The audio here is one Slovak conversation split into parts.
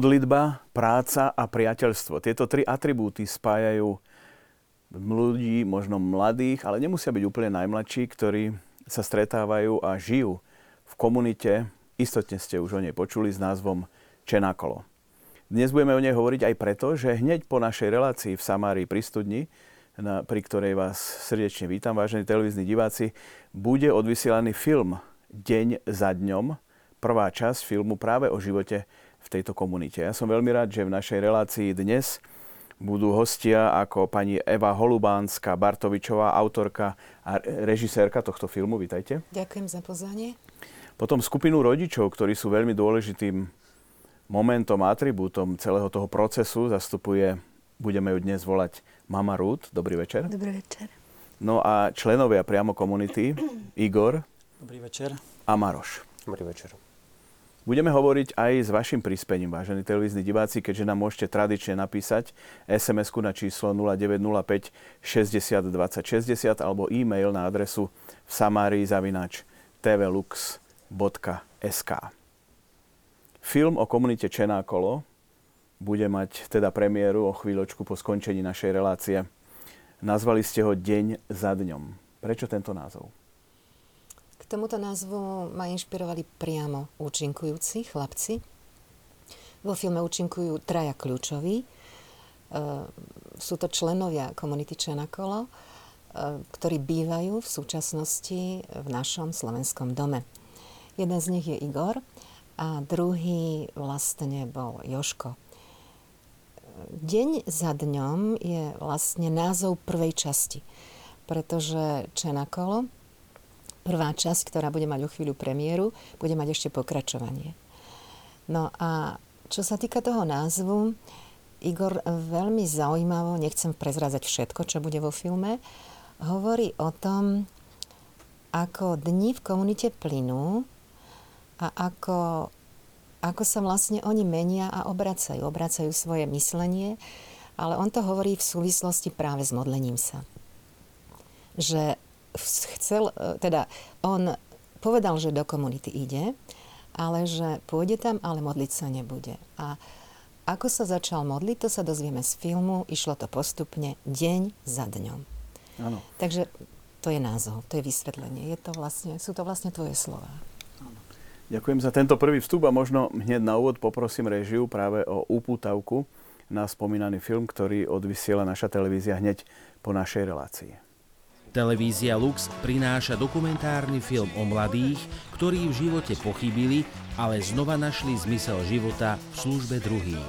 Modlitba, práca a priateľstvo. Tieto tri atribúty spájajú ľudí, možno mladých, ale nemusia byť úplne najmladší, ktorí sa stretávajú a žijú v komunite, istotne ste už o nej počuli, s názvom Čenákolo. Dnes budeme o nej hovoriť aj preto, že hneď po našej relácii v Samárii pri studni, na, pri ktorej vás srdečne vítam, vážení televízni diváci, bude odvysielaný film Deň za dňom, prvá časť filmu práve o živote v tejto komunite. Ja som veľmi rád, že v našej relácii dnes budú hostia ako pani Eva Holubánska, Bartovičová, autorka a režisérka tohto filmu. Vítajte. Ďakujem za pozvanie. Potom skupinu rodičov, ktorí sú veľmi dôležitým momentom, atribútom celého toho procesu, zastupuje, budeme ju dnes volať Mama Ruth. Dobrý večer. Dobrý večer. No a členovia priamo komunity, Igor. Dobrý večer. A Maroš. Dobrý večer. Budeme hovoriť aj s vašim príspením, vážení televízni diváci, keďže nám môžete tradične napísať sms na číslo 0905 60 20 60 alebo e-mail na adresu v samárii tvlux.sk. Film o komunite Čenákolo bude mať teda premiéru o chvíľočku po skončení našej relácie. Nazvali ste ho Deň za dňom. Prečo tento názov? Tomuto názvu ma inšpirovali priamo účinkujúci chlapci. Vo filme účinkujú traja kľúčoví. E, sú to členovia komunity Čenakolo, e, ktorí bývajú v súčasnosti v našom slovenskom dome. Jeden z nich je Igor a druhý vlastne bol Joško. Deň za dňom je vlastne názov prvej časti, pretože Čenakolo prvá časť, ktorá bude mať o chvíľu premiéru, bude mať ešte pokračovanie. No a čo sa týka toho názvu, Igor veľmi zaujímavo, nechcem prezrázať všetko, čo bude vo filme, hovorí o tom, ako dni v komunite plynú a ako, ako sa vlastne oni menia a obracajú. Obracajú svoje myslenie, ale on to hovorí v súvislosti práve s modlením sa. Že chcel, e, teda on povedal, že do komunity ide, ale že pôjde tam, ale modliť sa nebude. A ako sa začal modliť, to sa dozvieme z filmu, išlo to postupne, deň za dňom. Áno. Takže to je názov, to je vysvetlenie. Je to vlastne, sú to vlastne tvoje slova. Ďakujem za tento prvý vstup a možno hneď na úvod poprosím režiu práve o upútavku na spomínaný film, ktorý odvysiela naša televízia hneď po našej relácii. Televízia Lux prináša dokumentárny film o mladých, ktorí v živote pochybili, ale znova našli zmysel života v službe druhým.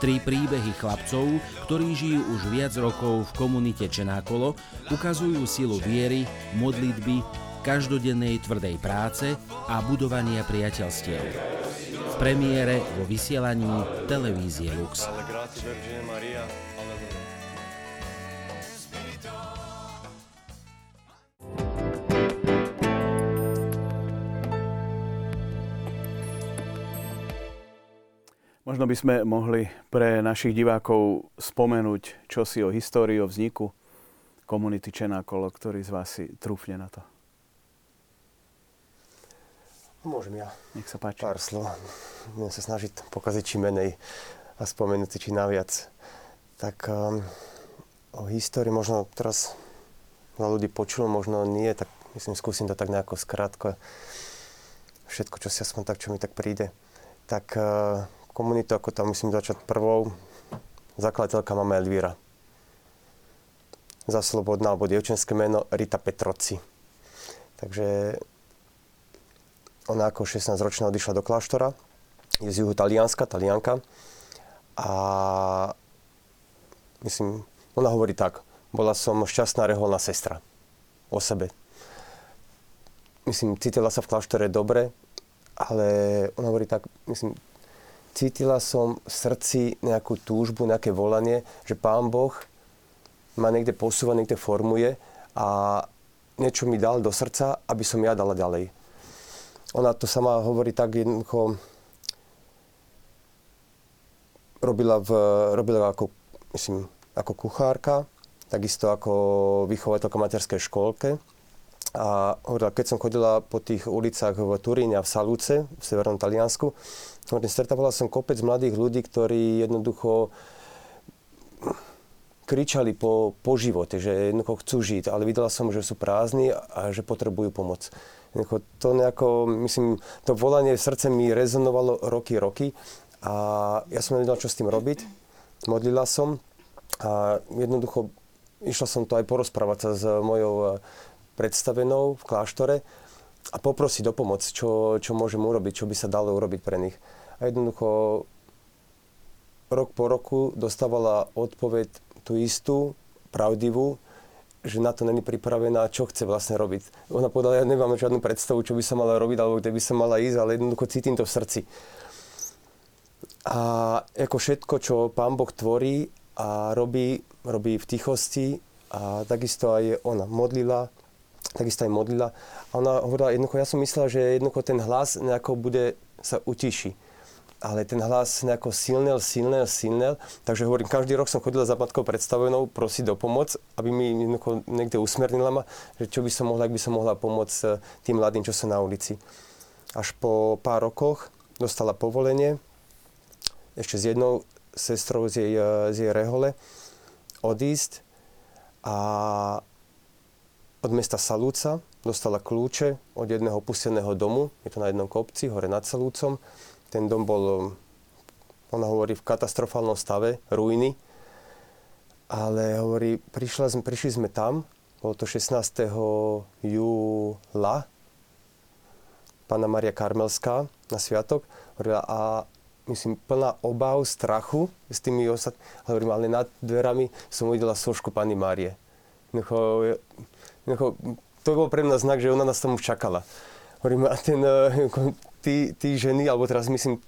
Tri príbehy chlapcov, ktorí žijú už viac rokov v komunite Čenákolo, ukazujú silu viery, modlitby, každodennej tvrdej práce a budovania priateľstiev. V premiére vo vysielaní televízie Lux. Možno by sme mohli pre našich divákov spomenúť čosi o histórii, o vzniku komunity Čenákolo, ktorý z vás si trúfne na to. Môžem ja. Nech sa páči. Pár slov. Budem sa snažiť pokaziť či menej a spomenúť si či naviac. Tak um, o histórii možno teraz veľa ľudí počulo, možno nie, tak myslím, skúsim to tak nejako skrátko. Všetko, čo si aspoň tak, čo mi tak príde. Tak uh, komunitu, ako tam musím začať prvou, zakladateľka máme Elvíra. Za slobodná, alebo dievčenské meno Rita Petroci. Takže ona ako 16 ročná odišla do kláštora, je z juhu Talianska, Talianka. A myslím, ona hovorí tak, bola som šťastná reholná sestra o sebe. Myslím, cítila sa v kláštore dobre, ale ona hovorí tak, myslím, cítila som v srdci nejakú túžbu, nejaké volanie, že Pán Boh ma niekde posúva, niekde formuje a niečo mi dal do srdca, aby som ja dala ďalej. Ona to sama hovorí tak jednoducho, robila, v, robila ako, myslím, ako kuchárka, takisto ako vychovateľka materskej školke. A hovorila, keď som chodila po tých ulicách v Turíne a v Salúce, v severnom Taliansku, hovorím, stretávala som kopec mladých ľudí, ktorí jednoducho kričali po, po živote, že jednoducho chcú žiť, ale videla som, že sú prázdni a že potrebujú pomoc. Jednoducho to nejako, myslím, to volanie v srdce mi rezonovalo roky, roky a ja som nevedela, čo s tým robiť. Modlila som a jednoducho išla som to aj porozprávať sa s mojou predstavenou v kláštore a poprosiť o pomoc, čo, čo môžem urobiť, čo by sa dalo urobiť pre nich. A jednoducho rok po roku dostávala odpoveď tú istú, pravdivú, že na to není pripravená, čo chce vlastne robiť. Ona povedala, ja nemám žiadnu predstavu, čo by som mala robiť, alebo kde by som mala ísť, ale jednoducho cítim to v srdci. A ako všetko, čo Pán Boh tvorí a robí, robí v tichosti a takisto aj ona modlila, takisto aj modlila. A ona hovorila, jednoducho, ja som myslela, že jednoducho ten hlas nejako bude sa utiši. Ale ten hlas nejako silnel, silnel, silnel. Takže hovorím, každý rok som chodila za matkou predstavenou prosiť o pomoc, aby mi niekde usmernila ma, že čo by som mohla, ak by som mohla pomôcť eh, tým mladým, čo sú na ulici. Až po pár rokoch dostala povolenie ešte s jednou sestrou z jej, eh, z jej rehole odísť a od mesta Salúca, dostala kľúče od jedného opusteného domu, je to na jednom kopci, hore nad Salúcom. Ten dom bol, ona hovorí, v katastrofálnom stave, ruiny. Ale hovorí, prišla, prišli sme tam, bolo to 16. júla, pána Maria Karmelská na sviatok, hovorila, a myslím, plná obav, strachu s tými ostatnými. Hovorím, ale nad dverami som uvidela sošku pani Márie. Jako, to bol pre mňa znak, že ona nás tam už čakala. Hovorím, a ten, ako, tí, tí ženy, alebo teraz myslím,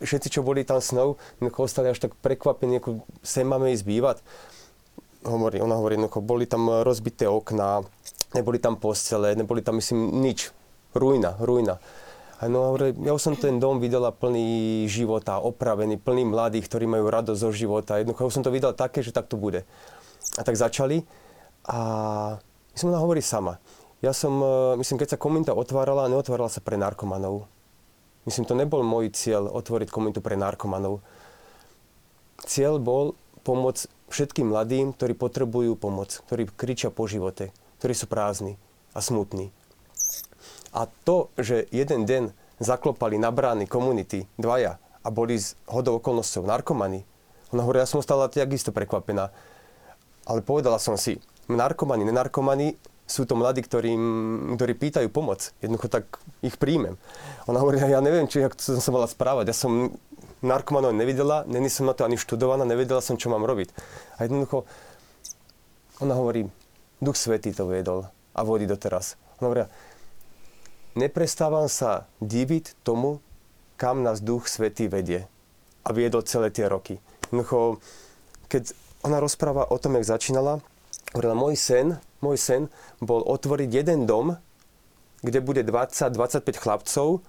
všetci, čo boli tam s ňou, ostali až tak prekvapení, ako sem máme ísť bývať. Hovorí, ona hovorí, ako, boli tam rozbité okná, neboli tam postele, neboli tam, myslím, nič. Ruina, ruina. A no, hovorí, ja už som ten dom videla plný života, opravený, plný mladých, ktorí majú radosť zo života. Jednoducho už som to videla také, že tak to bude. A tak začali. A Myslím, ona hovorí sama. Ja som, e, myslím, keď sa komunita otvárala, neotvárala sa pre narkomanov. Myslím, to nebol môj cieľ otvoriť komunitu pre narkomanov. Cieľ bol pomôcť všetkým mladým, ktorí potrebujú pomoc, ktorí kričia po živote, ktorí sú prázdni a smutní. A to, že jeden deň zaklopali na brány komunity dvaja a boli z hodou okolnosťou narkomani, ona hovorí, ja som stala takisto prekvapená. Ale povedala som si, narkomani, nenarkomani, sú to mladí, ktorým, ktorí pýtajú pomoc. Jednoducho tak ich príjmem. Ona hovorí, ja neviem, či jak som sa mala správať. Ja som narkomanov nevidela, není som na to ani študovaná, nevedela som, čo mám robiť. A jednoducho, ona hovorí, Duch Svetý to viedol a vodí doteraz. Ona hovorí, neprestávam sa diviť tomu, kam nás Duch Svetý vedie. A viedol celé tie roky. Jednoducho, keď ona rozpráva o tom, jak začínala, hovorila, môj sen, môj sen bol otvoriť jeden dom, kde bude 20-25 chlapcov.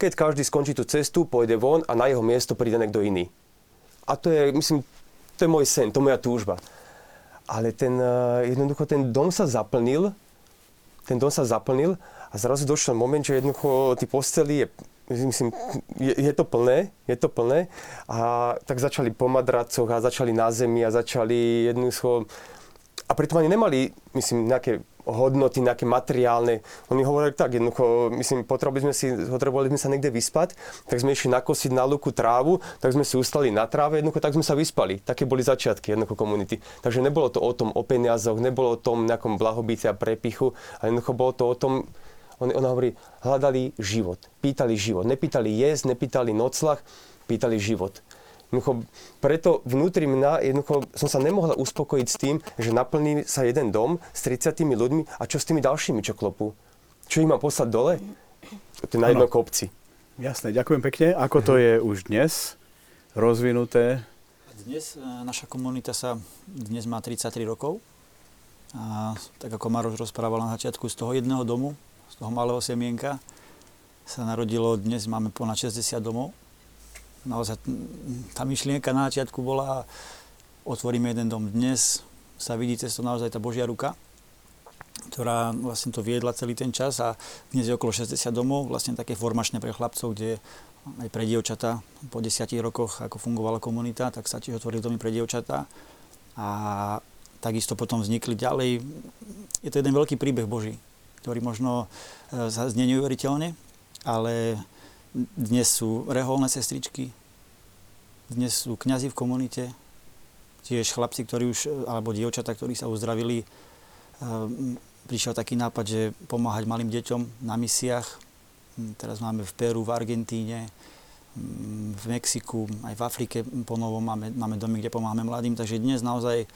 Keď každý skončí tú cestu, pôjde von a na jeho miesto príde niekto iný. A to je, myslím, to je môj sen, to je moja túžba. Ale ten, eh, jednoducho ten dom sa zaplnil, ten dom sa zaplnil a zrazu došiel moment, že jednoducho tí postely je myslím, je, je to plné, je to plné. A tak začali po madracoch a začali na zemi a začali jednoducho a pritom ani nemali, myslím, nejaké hodnoty, nejaké materiálne. Oni hovorili tak, jednoducho, myslím, potrebovali sme, si, potrebovali sme sa niekde vyspať, tak sme išli nakosiť na luku trávu, tak sme si ustali na tráve, jednoducho tak sme sa vyspali. Také boli začiatky jednoducho komunity. Takže nebolo to o tom, o peniazoch, nebolo o tom nejakom blahobite a prepichu, ale jednoducho bolo to o tom, on, ona hovorí, hľadali život, pýtali život. Nepýtali jesť, nepýtali noclach, pýtali život. Jednoducho, preto vnútri mňa jednoducho som sa nemohla uspokojiť s tým, že naplní sa jeden dom s 30 ľuďmi a čo s tými ďalšími, čo klopú? Čo ich mám poslať dole? To je na jednom kopci. Jasné, ďakujem pekne. Ako to je už dnes rozvinuté? Dnes e, naša komunita sa dnes má 33 rokov. A tak ako Maroš rozprával na začiatku, z toho jedného domu, z toho malého semienka, sa narodilo, dnes máme ponad 60 domov naozaj tá myšlienka na začiatku bola, otvoríme jeden dom dnes, sa vidí cez to naozaj tá Božia ruka. ktorá vlastne to viedla celý ten čas a dnes je okolo 60 domov, vlastne také formačné pre chlapcov, kde aj pre dievčatá po desiatich rokoch, ako fungovala komunita, tak sa tiež otvorili domy pre dievčatá. A takisto potom vznikli ďalej. Je to jeden veľký príbeh Boží, ktorý možno e, znie neuveriteľne, ale dnes sú reholné sestričky, dnes sú kňazi v komunite, tiež chlapci, ktorí už, alebo dievčatá, ktorí sa uzdravili. E, prišiel taký nápad, že pomáhať malým deťom na misiách, Hm, teraz máme v Peru, v Argentíne, hm, v Mexiku, aj v Afrike ponovo máme, máme domy, kde pomáhame mladým. Takže dnes naozaj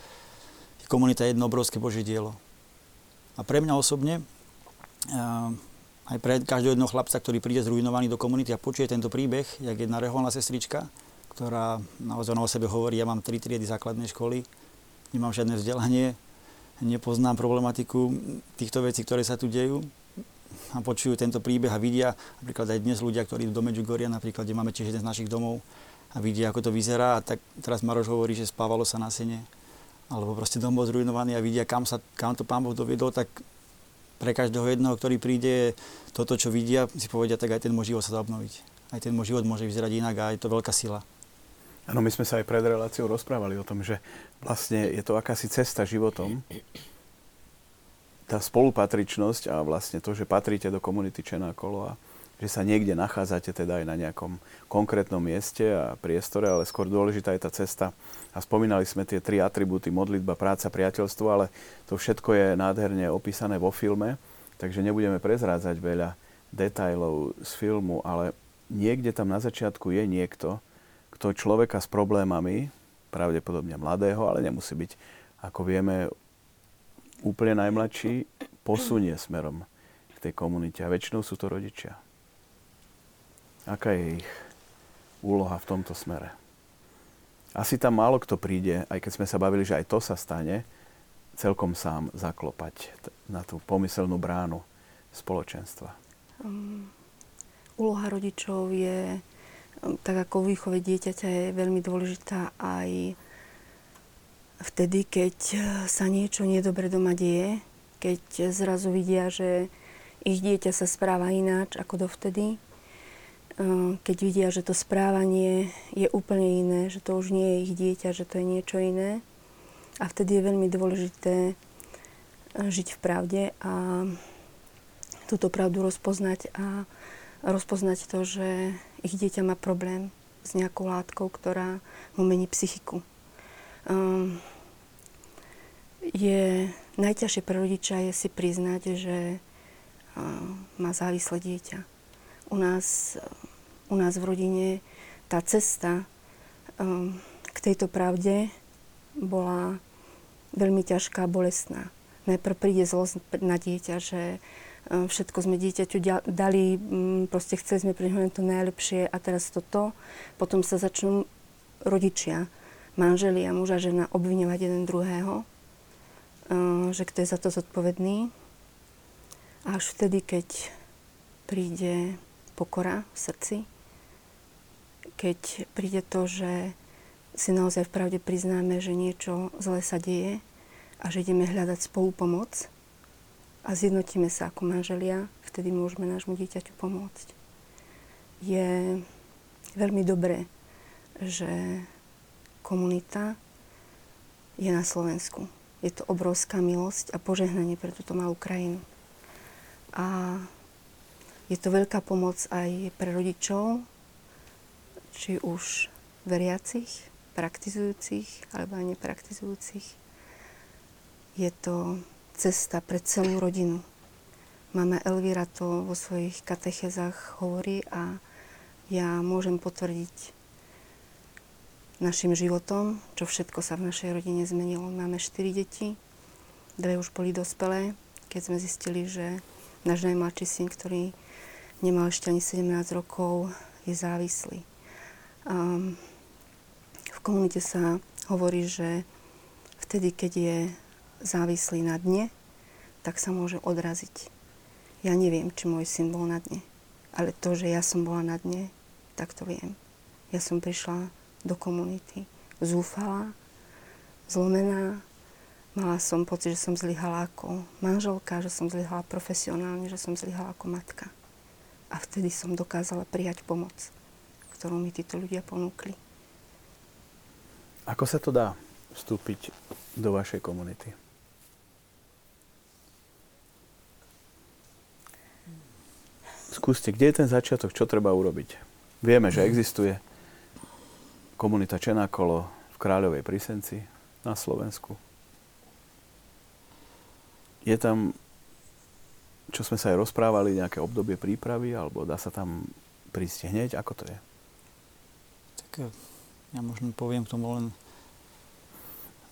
komunita je jedno obrovské Božie dielo. A pre mňa osobne, aj pre každého jedného chlapca, ktorý príde zrujnovaný do komunity a počuje tento príbeh, jak jedna reholná sestrička, ktorá naozaj o sebe hovorí, ja mám tri triedy základnej školy, nemám žiadne vzdelanie, nepoznám problematiku týchto vecí, ktoré sa tu dejú, a počujú tento príbeh a vidia, napríklad aj dnes ľudia, ktorí do Medjugorja, napríklad, kde máme tiež jeden z našich domov a vidia, ako to vyzerá. A tak teraz Maroš hovorí, že spávalo sa na sene alebo proste dom bol zrujnovaný a vidia, kam, sa, kam to pán Boh doviedol, tak pre každého jedného, ktorý príde, toto, čo vidia, si povedia, tak aj ten môj život sa dá obnoviť. Aj ten môj život môže vyzerať inak a je to veľká sila. Áno, my sme sa aj pred reláciou rozprávali o tom, že vlastne je to akási cesta životom, tá spolupatričnosť a vlastne to, že patríte do komunity Čenákolo a že sa niekde nachádzate teda aj na nejakom konkrétnom mieste a priestore, ale skôr dôležitá je tá cesta. A spomínali sme tie tri atribúty, modlitba, práca, priateľstvo, ale to všetko je nádherne opísané vo filme, takže nebudeme prezrádzať veľa detajlov z filmu, ale niekde tam na začiatku je niekto, kto človeka s problémami, pravdepodobne mladého, ale nemusí byť, ako vieme, úplne najmladší posunie smerom k tej komunite. A väčšinou sú to rodičia. Aká je ich úloha v tomto smere? Asi tam málo kto príde, aj keď sme sa bavili, že aj to sa stane, celkom sám zaklopať na tú pomyselnú bránu spoločenstva. Um, úloha rodičov je, um, tak ako výchove dieťaťa, je veľmi dôležitá aj vtedy, keď eh, sa niečo nedobre doma deje, keď zrazu vidia, že ich dieťa sa správa ináč ako dovtedy, keď vidia, že to správanie je úplne iné, že to už nie je ich dieťa, že to je niečo iné. A vtedy je veľmi dôležité eh, žiť v pravde a túto pravdu rozpoznať a rozpoznať to, že ich dieťa má problém s nejakou látkou, ktorá mu mení psychiku um, je najťažšie pre rodiča je si priznať, že um, má závislé dieťa. U nás, u nás v rodine tá cesta um, k tejto pravde bola veľmi ťažká a bolestná. Najprv príde zlosť na dieťa, že um, všetko sme dieťaťu dali, um, proste chceli sme pre neho to najlepšie a teraz toto. Potom sa začnú rodičia manželia, muža, žena obviňovať jeden druhého, eh, že kto je za to zodpovedný. A až vtedy, keď príde pokora v srdci, keď príde to, že si naozaj v pravde priznáme, že niečo zle sa deje a že ideme hľadať spolu pomoc a zjednotíme sa ako manželia, vtedy môžeme nášmu dieťaťu pomôcť. Je veľmi dobré, že komunita je na Slovensku. Je to obrovská milosť a požehnanie pre túto malú krajinu. A je to veľká pomoc aj pre rodičov, či už veriacich, praktizujúcich alebo aj nepraktizujúcich. Je to cesta pre celú rodinu. Mama Elvira to vo svojich katechezách hovorí a ja môžem potvrdiť, našim životom, čo všetko sa v našej rodine zmenilo. Máme 4 deti, dve už boli dospelé, keď sme zistili, že náš najmladší syn, ktorý nemal ešte ani 17 rokov, je závislý. Um, v komunite sa hovorí, že vtedy, keď je závislý na dne, tak sa môže odraziť. Ja neviem, či môj syn bol na dne, ale to, že ja som bola na dne, tak to viem. Ja som prišla do komunity. Zúfala, zlomená, Mala som pocit, že som zlyhala ako manželka, že som zlyhala profesionálne, že som zlyhala ako matka. A vtedy som dokázala prijať pomoc, ktorú mi títo ľudia ponúkli. Ako sa to dá vstúpiť do vašej komunity? Skúste, kde je ten začiatok, čo treba urobiť? Vieme, že existuje komunita Čenákolo v Kráľovej Prisenci na Slovensku. Je tam, čo sme sa aj rozprávali, nejaké obdobie prípravy, alebo dá sa tam prísť hneď? Ako to je? Tak eh, ja možno poviem k tomu len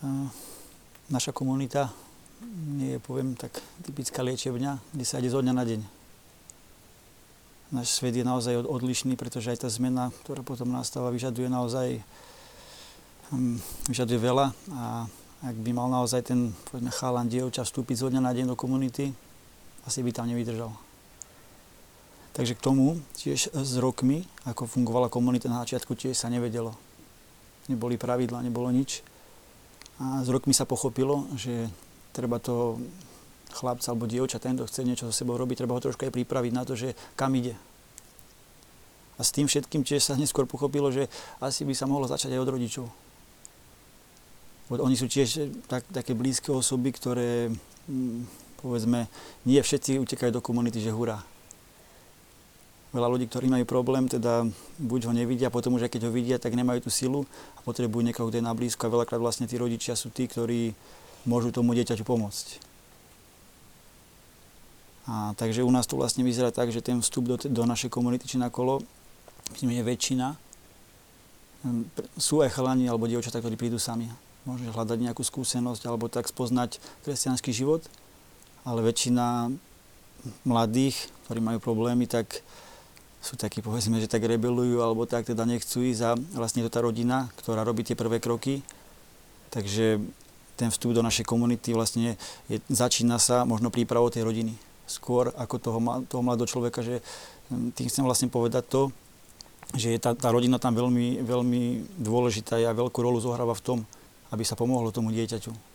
uh, naša komunita nie je, poviem, tak typická liečebňa, kde sa ide zo dňa na deň. Náš svet je naozaj odlišný, pretože aj tá zmena, ktorá potom nastáva, vyžaduje naozaj um, vyžaduje veľa a ak by mal naozaj ten povedzme, chalan, dievča vstúpiť zo dňa na deň do komunity, asi by tam nevydržal. Takže k tomu tiež s rokmi, ako fungovala komunita na začiatku, tiež sa nevedelo. Neboli pravidla, nebolo nič. A s rokmi sa pochopilo, že treba to chlapca alebo dievča, ten, chce niečo so sebou robiť, treba ho trošku aj pripraviť na to, že kam ide. A s tým všetkým tiež sa neskôr pochopilo, že asi by sa mohlo začať aj od rodičov oni sú tiež tak, také blízke osoby, ktoré, hm, povedzme, nie všetci utekajú do komunity, že hurá. Veľa ľudí, ktorí majú problém, teda buď ho nevidia, potom už aj keď ho vidia, tak nemajú tú silu a potrebujú niekoho, kto je na blízko a veľakrát vlastne tí rodičia sú tí, ktorí môžu tomu dieťaťu pomôcť. A, takže u nás to vlastne vyzerá tak, že ten vstup do, do našej komunity či na kolo, je väčšina. Hm, sú aj chalani alebo dievčatá, ktorí prídu sami môže hľadať nejakú skúsenosť alebo tak spoznať kresťanský život, ale väčšina mladých, ktorí majú problémy, tak sú takí, povedzme, že tak rebelujú alebo tak teda nechcú ísť a vlastne to tá rodina, ktorá robí tie prvé kroky. Takže ten vstup do našej komunity vlastne je, začína sa možno prípravou tej rodiny. Skôr ako toho, toho mladého človeka, že hm, tým chcem vlastne povedať to, že je tá, tá rodina tam veľmi, veľmi dôležitá a veľkú rolu zohráva v tom, aby sa pomohlo tomu dieťaťu.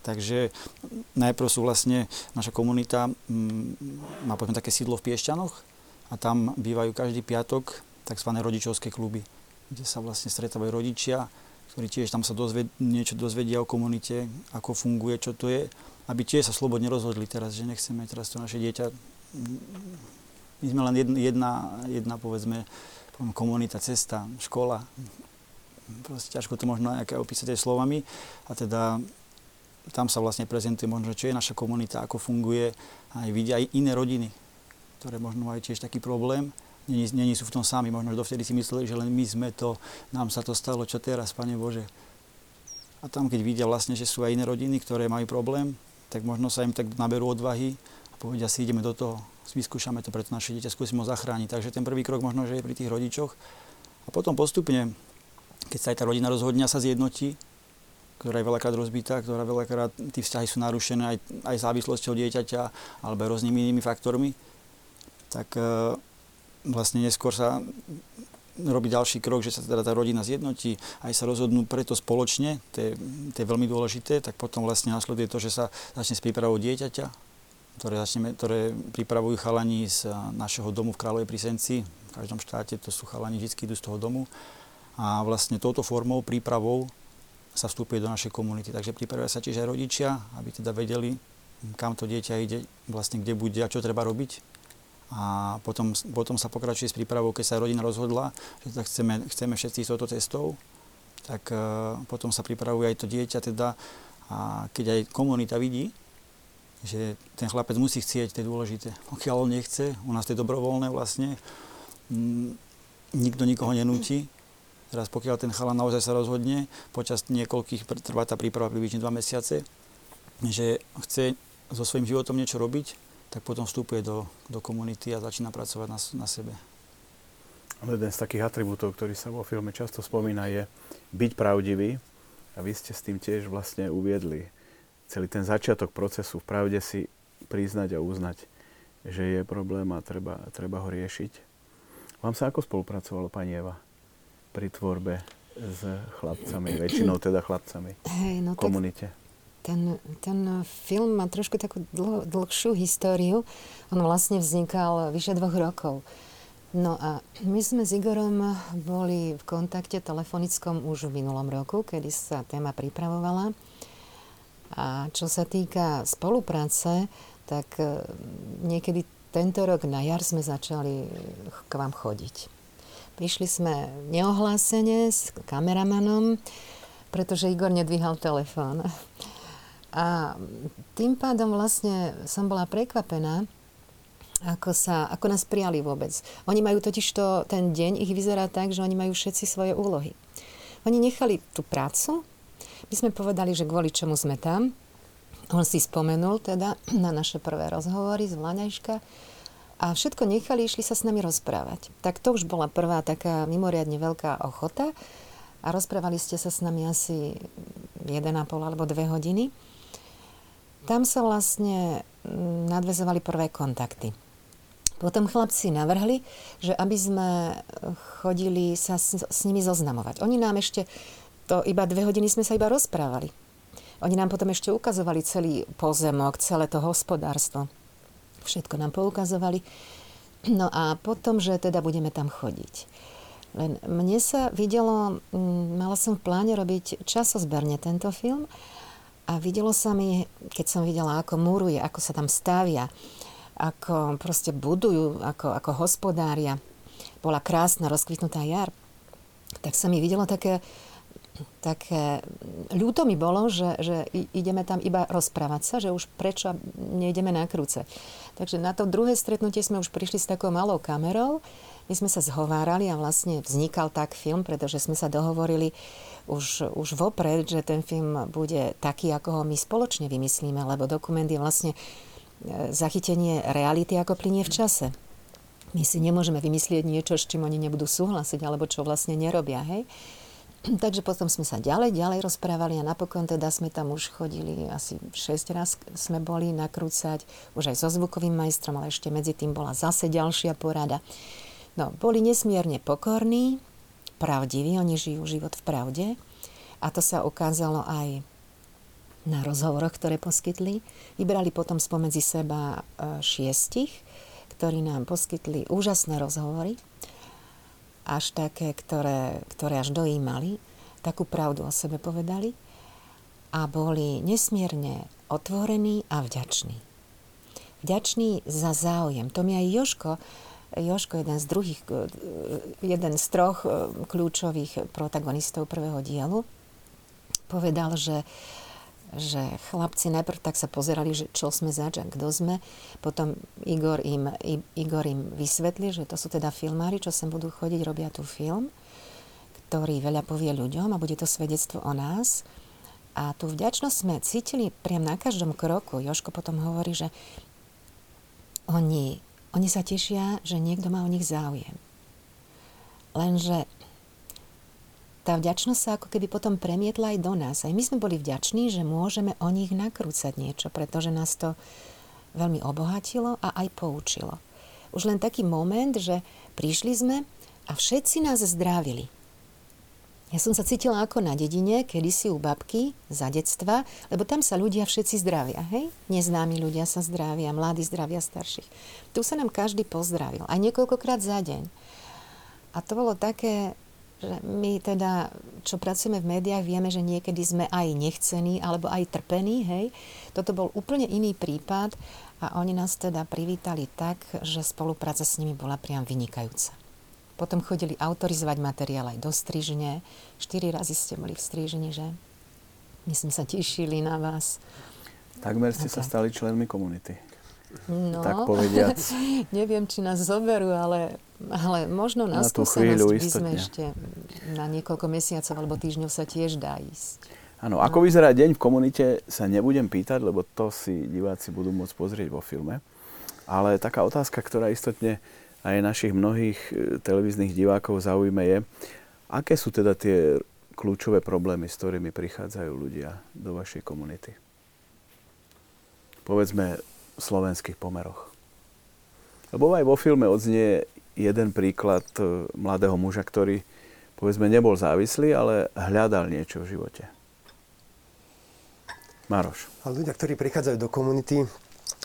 Takže najprv sú vlastne, naša komunita mm, má poviem také sídlo v Piešťanoch a tam bývajú každý piatok tzv. rodičovské kluby, kde sa vlastne stretávajú rodičia, ktorí tiež tam sa dozved, niečo dozvedia o komunite, ako funguje, čo to je, aby tiež sa slobodne rozhodli teraz, že nechceme teraz to naše dieťa. My sme len jedna, jedna, jedna povedzme, komunita, cesta, škola, proste ťažko to možno nejaké opísať aj slovami. A teda tam sa vlastne prezentuje možno, čo je naša komunita, ako funguje. Aj vidia aj iné rodiny, ktoré možno majú tiež taký problém. Není, není sú v tom sami, možno dovtedy si mysleli, že len my sme to, nám sa to stalo, čo teraz, Pane Bože. A tam, keď vidia vlastne, že sú aj iné rodiny, ktoré majú problém, tak možno sa im tak naberú odvahy a povedia si, ideme do toho, vyskúšame to pre to naše dieťa, skúsime ho zachrániť. Takže ten prvý krok možno, že je pri tých rodičoch. A potom postupne keď sa aj tá rodina rozhodne sa zjednotí, ktorá je veľakrát rozbitá, ktorá veľakrát, tí vzťahy sú narušené aj, aj závislosťou dieťaťa alebo rôznymi inými faktormi, tak e, vlastne neskôr sa robí ďalší krok, že sa teda tá rodina zjednotí, aj sa rozhodnú preto spoločne, to je, to je veľmi dôležité, tak potom vlastne následuje to, že sa začne s prípravou dieťaťa, ktoré, začneme, ktoré pripravujú chalani z našeho domu v Kráľovej Prisenci, v každom štáte to sú chalani, vždy idú z toho domu. A vlastne touto formou, prípravou sa vstúpuje do našej komunity. Takže pripravia sa tiež aj rodičia, aby teda vedeli, kam to dieťa ide, vlastne kde bude a čo treba robiť. A potom, potom sa pokračuje s prípravou, keď sa rodina rozhodla, že tak chceme, chceme všetci s touto cestou, tak uh, potom sa pripravuje aj to dieťa teda a keď aj komunita vidí, že ten chlapec musí chcieť, to je dôležité. Pokiaľ on nechce, u nás to je dobrovoľné vlastne, m, nikto nikoho nenúti, Teraz pokiaľ ten chalan naozaj sa rozhodne, počas niekoľkých, trvá tá príprava približne 2 mesiace, že chce so svojím životom niečo robiť, tak potom vstupuje do, do komunity a začína pracovať na, na sebe. Jeden z takých atribútov, ktorý sa vo filme často spomína, je byť pravdivý. A vy ste s tým tiež vlastne uviedli celý ten začiatok procesu v pravde si priznať a uznať, že je problém a treba, treba ho riešiť. Vám sa ako spolupracovalo, pani Eva? Pri tvorbe s chlapcami, väčšinou teda chlapcami Hej, no komunite? ten, ten film má trošku takú dlh, dlhšiu históriu. On vlastne vznikal vyše dvoch rokov. No a my sme s Igorom boli v kontakte telefonickom už v minulom roku, kedy sa téma pripravovala. A čo sa týka spolupráce, tak e, niekedy tento rok na jar sme začali k vám chodiť. Prišli sme neohlásene s kameramanom, pretože Igor nedvíhal telefón. A tým pádom vlastne som bola prekvapená, ako, sa, ako nás prijali vôbec. Oni majú totiž to, ten deň ich vyzerá tak, že oni majú všetci svoje úlohy. Oni nechali tú prácu, my sme povedali, že kvôli čomu sme tam. On si spomenul teda na naše prvé rozhovory z Vlaňajška a všetko nechali, išli sa s nami rozprávať. Tak to už bola prvá taká mimoriadne veľká ochota a rozprávali ste sa s nami asi 1,5 alebo 2 hodiny. Tam sa vlastne mm, nadvezovali prvé kontakty. Potom chlapci navrhli, že aby sme chodili sa s, s nimi zoznamovať. Oni nám ešte, to iba dve hodiny sme sa iba rozprávali. Oni nám potom ešte ukazovali celý pozemok, celé to hospodárstvo. Všetko nám poukazovali. No a potom, že teda budeme tam chodiť. Len mne sa videlo, mm, mala som v pláne robiť časozberne tento film a videlo sa mi, keď som videla, ako muruje, ako sa tam stavia, ako proste budujú, ako, ako hospodária. Bola krásna, rozkvitnutá jar. Tak sa mi videlo také, také ľúto mi bolo, že, že ideme tam iba rozprávať sa, že už prečo nejdeme na krúce. Takže na to druhé stretnutie sme už prišli s takou malou kamerou. My sme sa zhovárali a vlastne vznikal tak film, pretože sme sa dohovorili už, už vopred, že ten film bude taký, ako ho my spoločne vymyslíme, lebo dokument je vlastne E, zachytenie reality, ako plinie v čase. My si nemôžeme vymyslieť niečo, s čím oni nebudú súhlasiť, alebo čo vlastne nerobia, hej. Takže potom sme sa ďalej, ďalej rozprávali a napokon teda sme tam už chodili, asi 6 raz sme boli nakrúcať, už aj so zvukovým majstrom, ale ešte medzi tým bola zase ďalšia porada. No, boli nesmierne pokorní, pravdiví, oni žijú život v pravde a to sa ukázalo aj na rozhovoroch, ktoré poskytli. Vybrali potom spomedzi seba e, šiestich, ktorí nám poskytli úžasné rozhovory, až také, ktoré, ktoré až dojímali, takú pravdu o sebe povedali a boli nesmierne otvorení a vďační. Vďační za záujem. To mi aj Joško, Joško, jeden z druhých, jeden z troch e, kľúčových protagonistov prvého dielu, povedal, že že chlapci najprv tak sa pozerali, že čo sme zač a kto sme. Potom Igor im, Igor im vysvetli, že to sú teda filmári, čo sem budú chodiť, robia tu film, ktorý veľa povie ľuďom a bude to svedectvo o nás. A tú vďačnosť sme cítili priam na každom kroku. Joško potom hovorí, že oni, oni sa tešia, že niekto má o nich záujem. Lenže tá vďačnosť sa ako keby potom premietla aj do nás. Aj my sme boli vďační, že môžeme o nich nakrúcať niečo, pretože nás to veľmi obohatilo a aj poučilo. Už len taký moment, že prišli sme a všetci nás zdravili. Ja som sa cítila ako na dedine, kedysi u babky, za detstva, lebo tam sa ľudia všetci zdravia, hej? Neznámi ľudia sa zdravia, mladí zdravia starších. Tu sa nám každý pozdravil, aj niekoľkokrát za deň. A to bolo také že my teda, čo pracujeme v médiách, vieme, že niekedy sme aj nechcení alebo aj trpení, hej. Toto bol úplne iný prípad a oni nás teda privítali tak, že spolupráca s nimi bola priam vynikajúca. Potom chodili autorizovať materiál aj do strižne. Štyri razy ste boli v strižni, že? My sme sa tešili na vás. Takmer ste sa stali členmi komunity. No, tak povediac. neviem, či nás zoberú, ale, ale možno na, na chvíľu by sme ešte na niekoľko mesiacov alebo týždňov sa tiež dá ísť. Áno, ako no. vyzerá deň v komunite, sa nebudem pýtať, lebo to si diváci budú môcť pozrieť vo filme. Ale taká otázka, ktorá istotne aj našich mnohých e, televíznych divákov zaujíme je, aké sú teda tie kľúčové problémy, s ktorými prichádzajú ľudia do vašej komunity? Povedzme, slovenských pomeroch. Lebo aj vo filme odznie jeden príklad e, mladého muža, ktorý povedzme, nebol závislý, ale hľadal niečo v živote. Maroš. A ľudia, ktorí prichádzajú do komunity,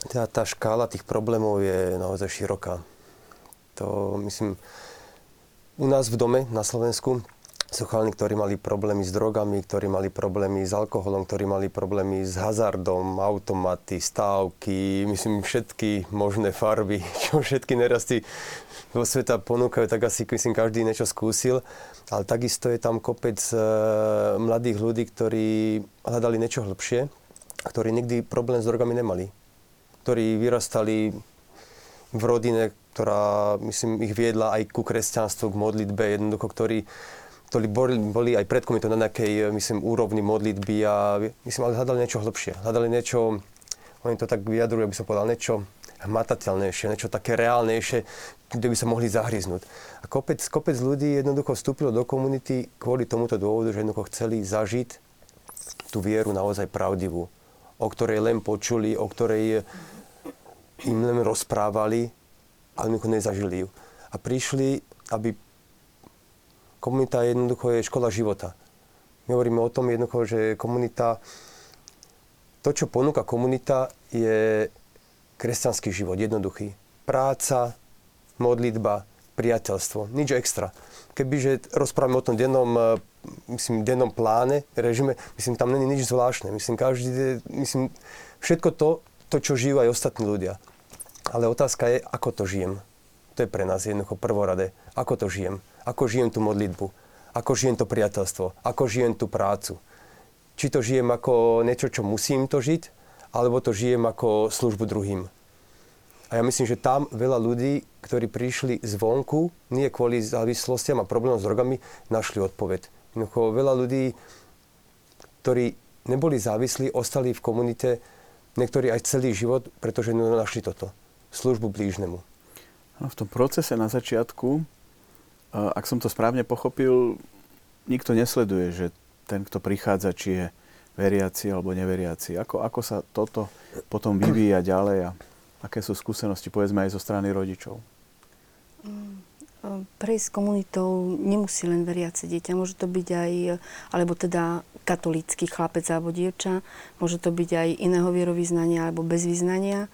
tá, tá škála tých problémov je naozaj široká. To myslím, u nás v dome na Slovensku sú chalani, ktorí mali problémy s drogami, ktorí mali problémy s alkoholom, ktorí mali problémy s hazardom, automaty, stávky, myslím všetky možné farby, čo všetky nerasty vo sveta ponúkajú, tak asi myslím každý niečo skúsil. Ale takisto je tam kopec e, mladých ľudí, ktorí hľadali niečo hlbšie, ktorí nikdy problém s drogami nemali. Ktorí vyrastali v rodine, ktorá, myslím, ich viedla aj ku kresťanstvu, k modlitbe, jednoducho, ktorí, ktorí boli, boli aj pred to na nejakej, myslím, úrovni modlitby a myslím, ale hľadali niečo hlbšie. Hľadali niečo, oni to tak vyjadrujú, aby som povedal, niečo hmatateľnejšie, niečo také reálnejšie, kde by sa mohli zahryznúť. A kopec, kopec ľudí jednoducho vstúpilo do komunity kvôli tomuto dôvodu, že jednoducho chceli zažiť tú vieru naozaj pravdivú, o ktorej len počuli, o ktorej im len rozprávali ale nezažili ju. A prišli, aby komunita jednoducho je škola života. My hovoríme o tom jednoducho, že komunita, to, čo ponúka komunita, je kresťanský život, jednoduchý. Práca, modlitba, priateľstvo, nič extra. Kebyže rozprávame o tom dennom, e, myslím, dennom pláne, režime, myslím, tam není nič zvláštne. Myslím, každý, myslím, všetko to, to, čo žijú aj ostatní ľudia. Ale otázka je, ako to žijem. To je pre nás jednoducho prvoradé. Ako to žijem? Ako žijem tú modlitbu? Ako žijem to priateľstvo? Ako žijem tú prácu? Či to žijem ako niečo, čo musím to žiť, alebo to žijem ako službu druhým. A ja myslím, že tam veľa ľudí, ktorí prišli zvonku, nie kvôli závislostiam a problémom s drogami, našli odpoveď. Jednoducho veľa ľudí, ktorí neboli závislí, ostali v komunite niektorí aj celý život, pretože našli toto službu blížnemu. No, v tom procese na začiatku, ak som to správne pochopil, nikto nesleduje, že ten, kto prichádza, či je veriaci alebo neveriaci. Ako, ako sa toto potom vyvíja ďalej a aké sú skúsenosti, povedzme, aj zo strany rodičov? Mm, prejsť komunitou nemusí len veriace dieťa, môže to byť aj, alebo teda katolícky chlapec alebo dievča, môže to byť aj iného vierovýznania alebo bez vyznania.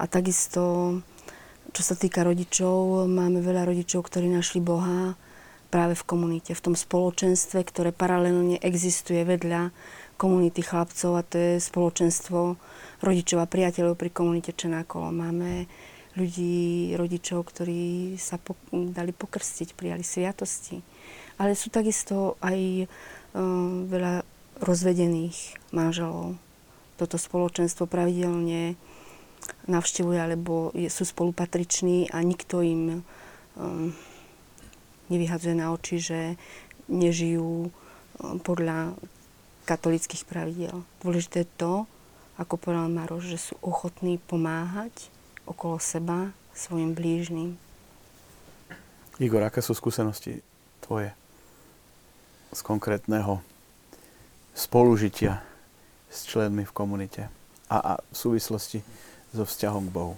A takisto, čo sa týka rodičov, máme veľa rodičov, ktorí našli Boha práve v komunite, v tom spoločenstve, ktoré paralelne existuje vedľa komunity chlapcov a to je spoločenstvo rodičov a priateľov pri komunite Čenákolo. Máme ľudí, rodičov, ktorí sa po, dali pokrstiť, prijali sviatosti. Ale sú takisto aj um, veľa rozvedených manželov. Toto spoločenstvo pravidelne navštevuje alebo sú spolupatriční a nikto im um, nevyhadzuje na oči, že nežijú um, podľa katolických pravidel. Dôležité je to, ako povedal Maroš, že sú ochotní pomáhať okolo seba svojim blížnym. Igor, aké sú skúsenosti tvoje z konkrétneho spolužitia s členmi v komunite a, a v súvislosti so vzťahom k Bohu?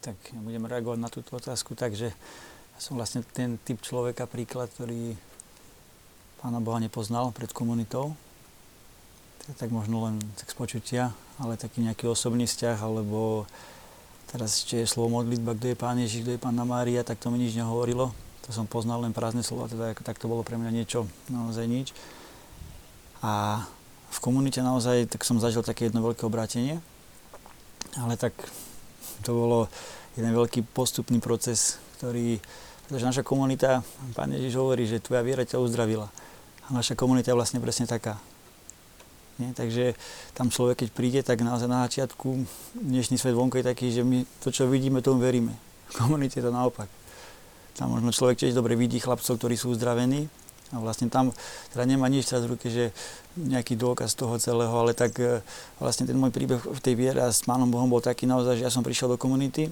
Tak ja budem reagovať na túto otázku, takže som vlastne ten typ človeka, príklad, ktorý Pána Boha nepoznal pred komunitou. Tak možno len tak z počutia, ale taký nejaký osobný vzťah, alebo teraz ešte je slovo modlitba, kto je Pán Ježiš, kto je Pána Mária, tak to mi nič nehovorilo. To som poznal len prázdne slova, teda tak to bolo pre mňa niečo, naozaj nič. A v komunite naozaj, tak som zažil také jedno veľké obrátenie, ale tak to bolo jeden veľký postupný proces, ktorý, pretože naša komunita, Pán Ježiš hovorí, že tvoja viera ťa uzdravila. A naša komunita je vlastne presne taká. Nie? Takže tam človek, keď príde, tak naozaj na začiatku dnešný svet vonko je taký, že my to, čo vidíme, tomu veríme. V komunite je to naopak. Tam možno človek tiež dobre vidí chlapcov, ktorí sú uzdravení, a vlastne tam teda nemá nič teraz v ruke, že nejaký dôkaz toho celého, ale tak e, vlastne ten môj príbeh v tej viere a s Pánom Bohom bol taký naozaj, že ja som prišiel do komunity,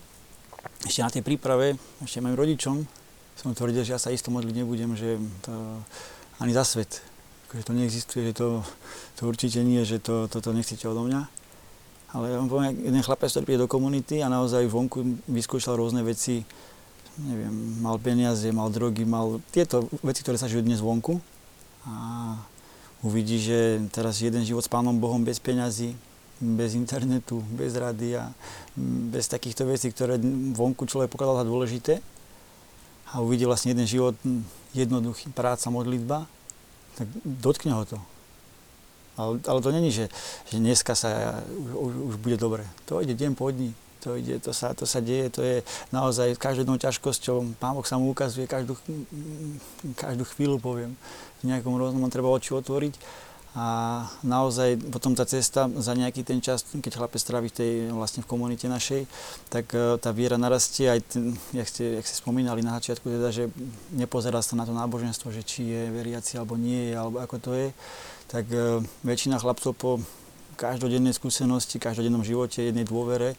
ešte na tej príprave, ešte mojim rodičom, som tvrdil, že ja sa isto modliť nebudem, že to ani za svet, že to neexistuje, že to, to určite nie, že to, toto nechcete odo mňa. Ale on poviem, jeden chlapec, ktorý príde do komunity a naozaj vonku vyskúšal rôzne veci, neviem, mal peniaze, mal drogy, mal tieto veci, ktoré sa žijú dnes vonku. A uvidí, že teraz jeden život s Pánom Bohom bez peňazí, bez internetu, bez rádia, bez takýchto vecí, ktoré vonku človek pokladal za dôležité. A uvidí vlastne jeden život jednoduchý, práca, modlitba, tak dotkne ho to. Ale, ale to není, že, že dneska sa už, už bude dobre. To ide deň po dní to ide, to sa, to sa deje, to je naozaj každou ťažkosťou. Pán Boh sa mu ukazuje každú, každú chvíľu, poviem. Nejakom roznom treba oči otvoriť a naozaj potom tá cesta za nejaký ten čas, keď chlapec strávi v tej, vlastne v komunite našej, tak e, tá viera narastie aj, ten, jak, ste, jak ste spomínali na začiatku, teda, že nepozerá sa na to náboženstvo, že či je veriaci alebo nie je, alebo ako to je, tak uh, väčšina chlapcov po každodennej skúsenosti, každodennom živote, jednej dôvere,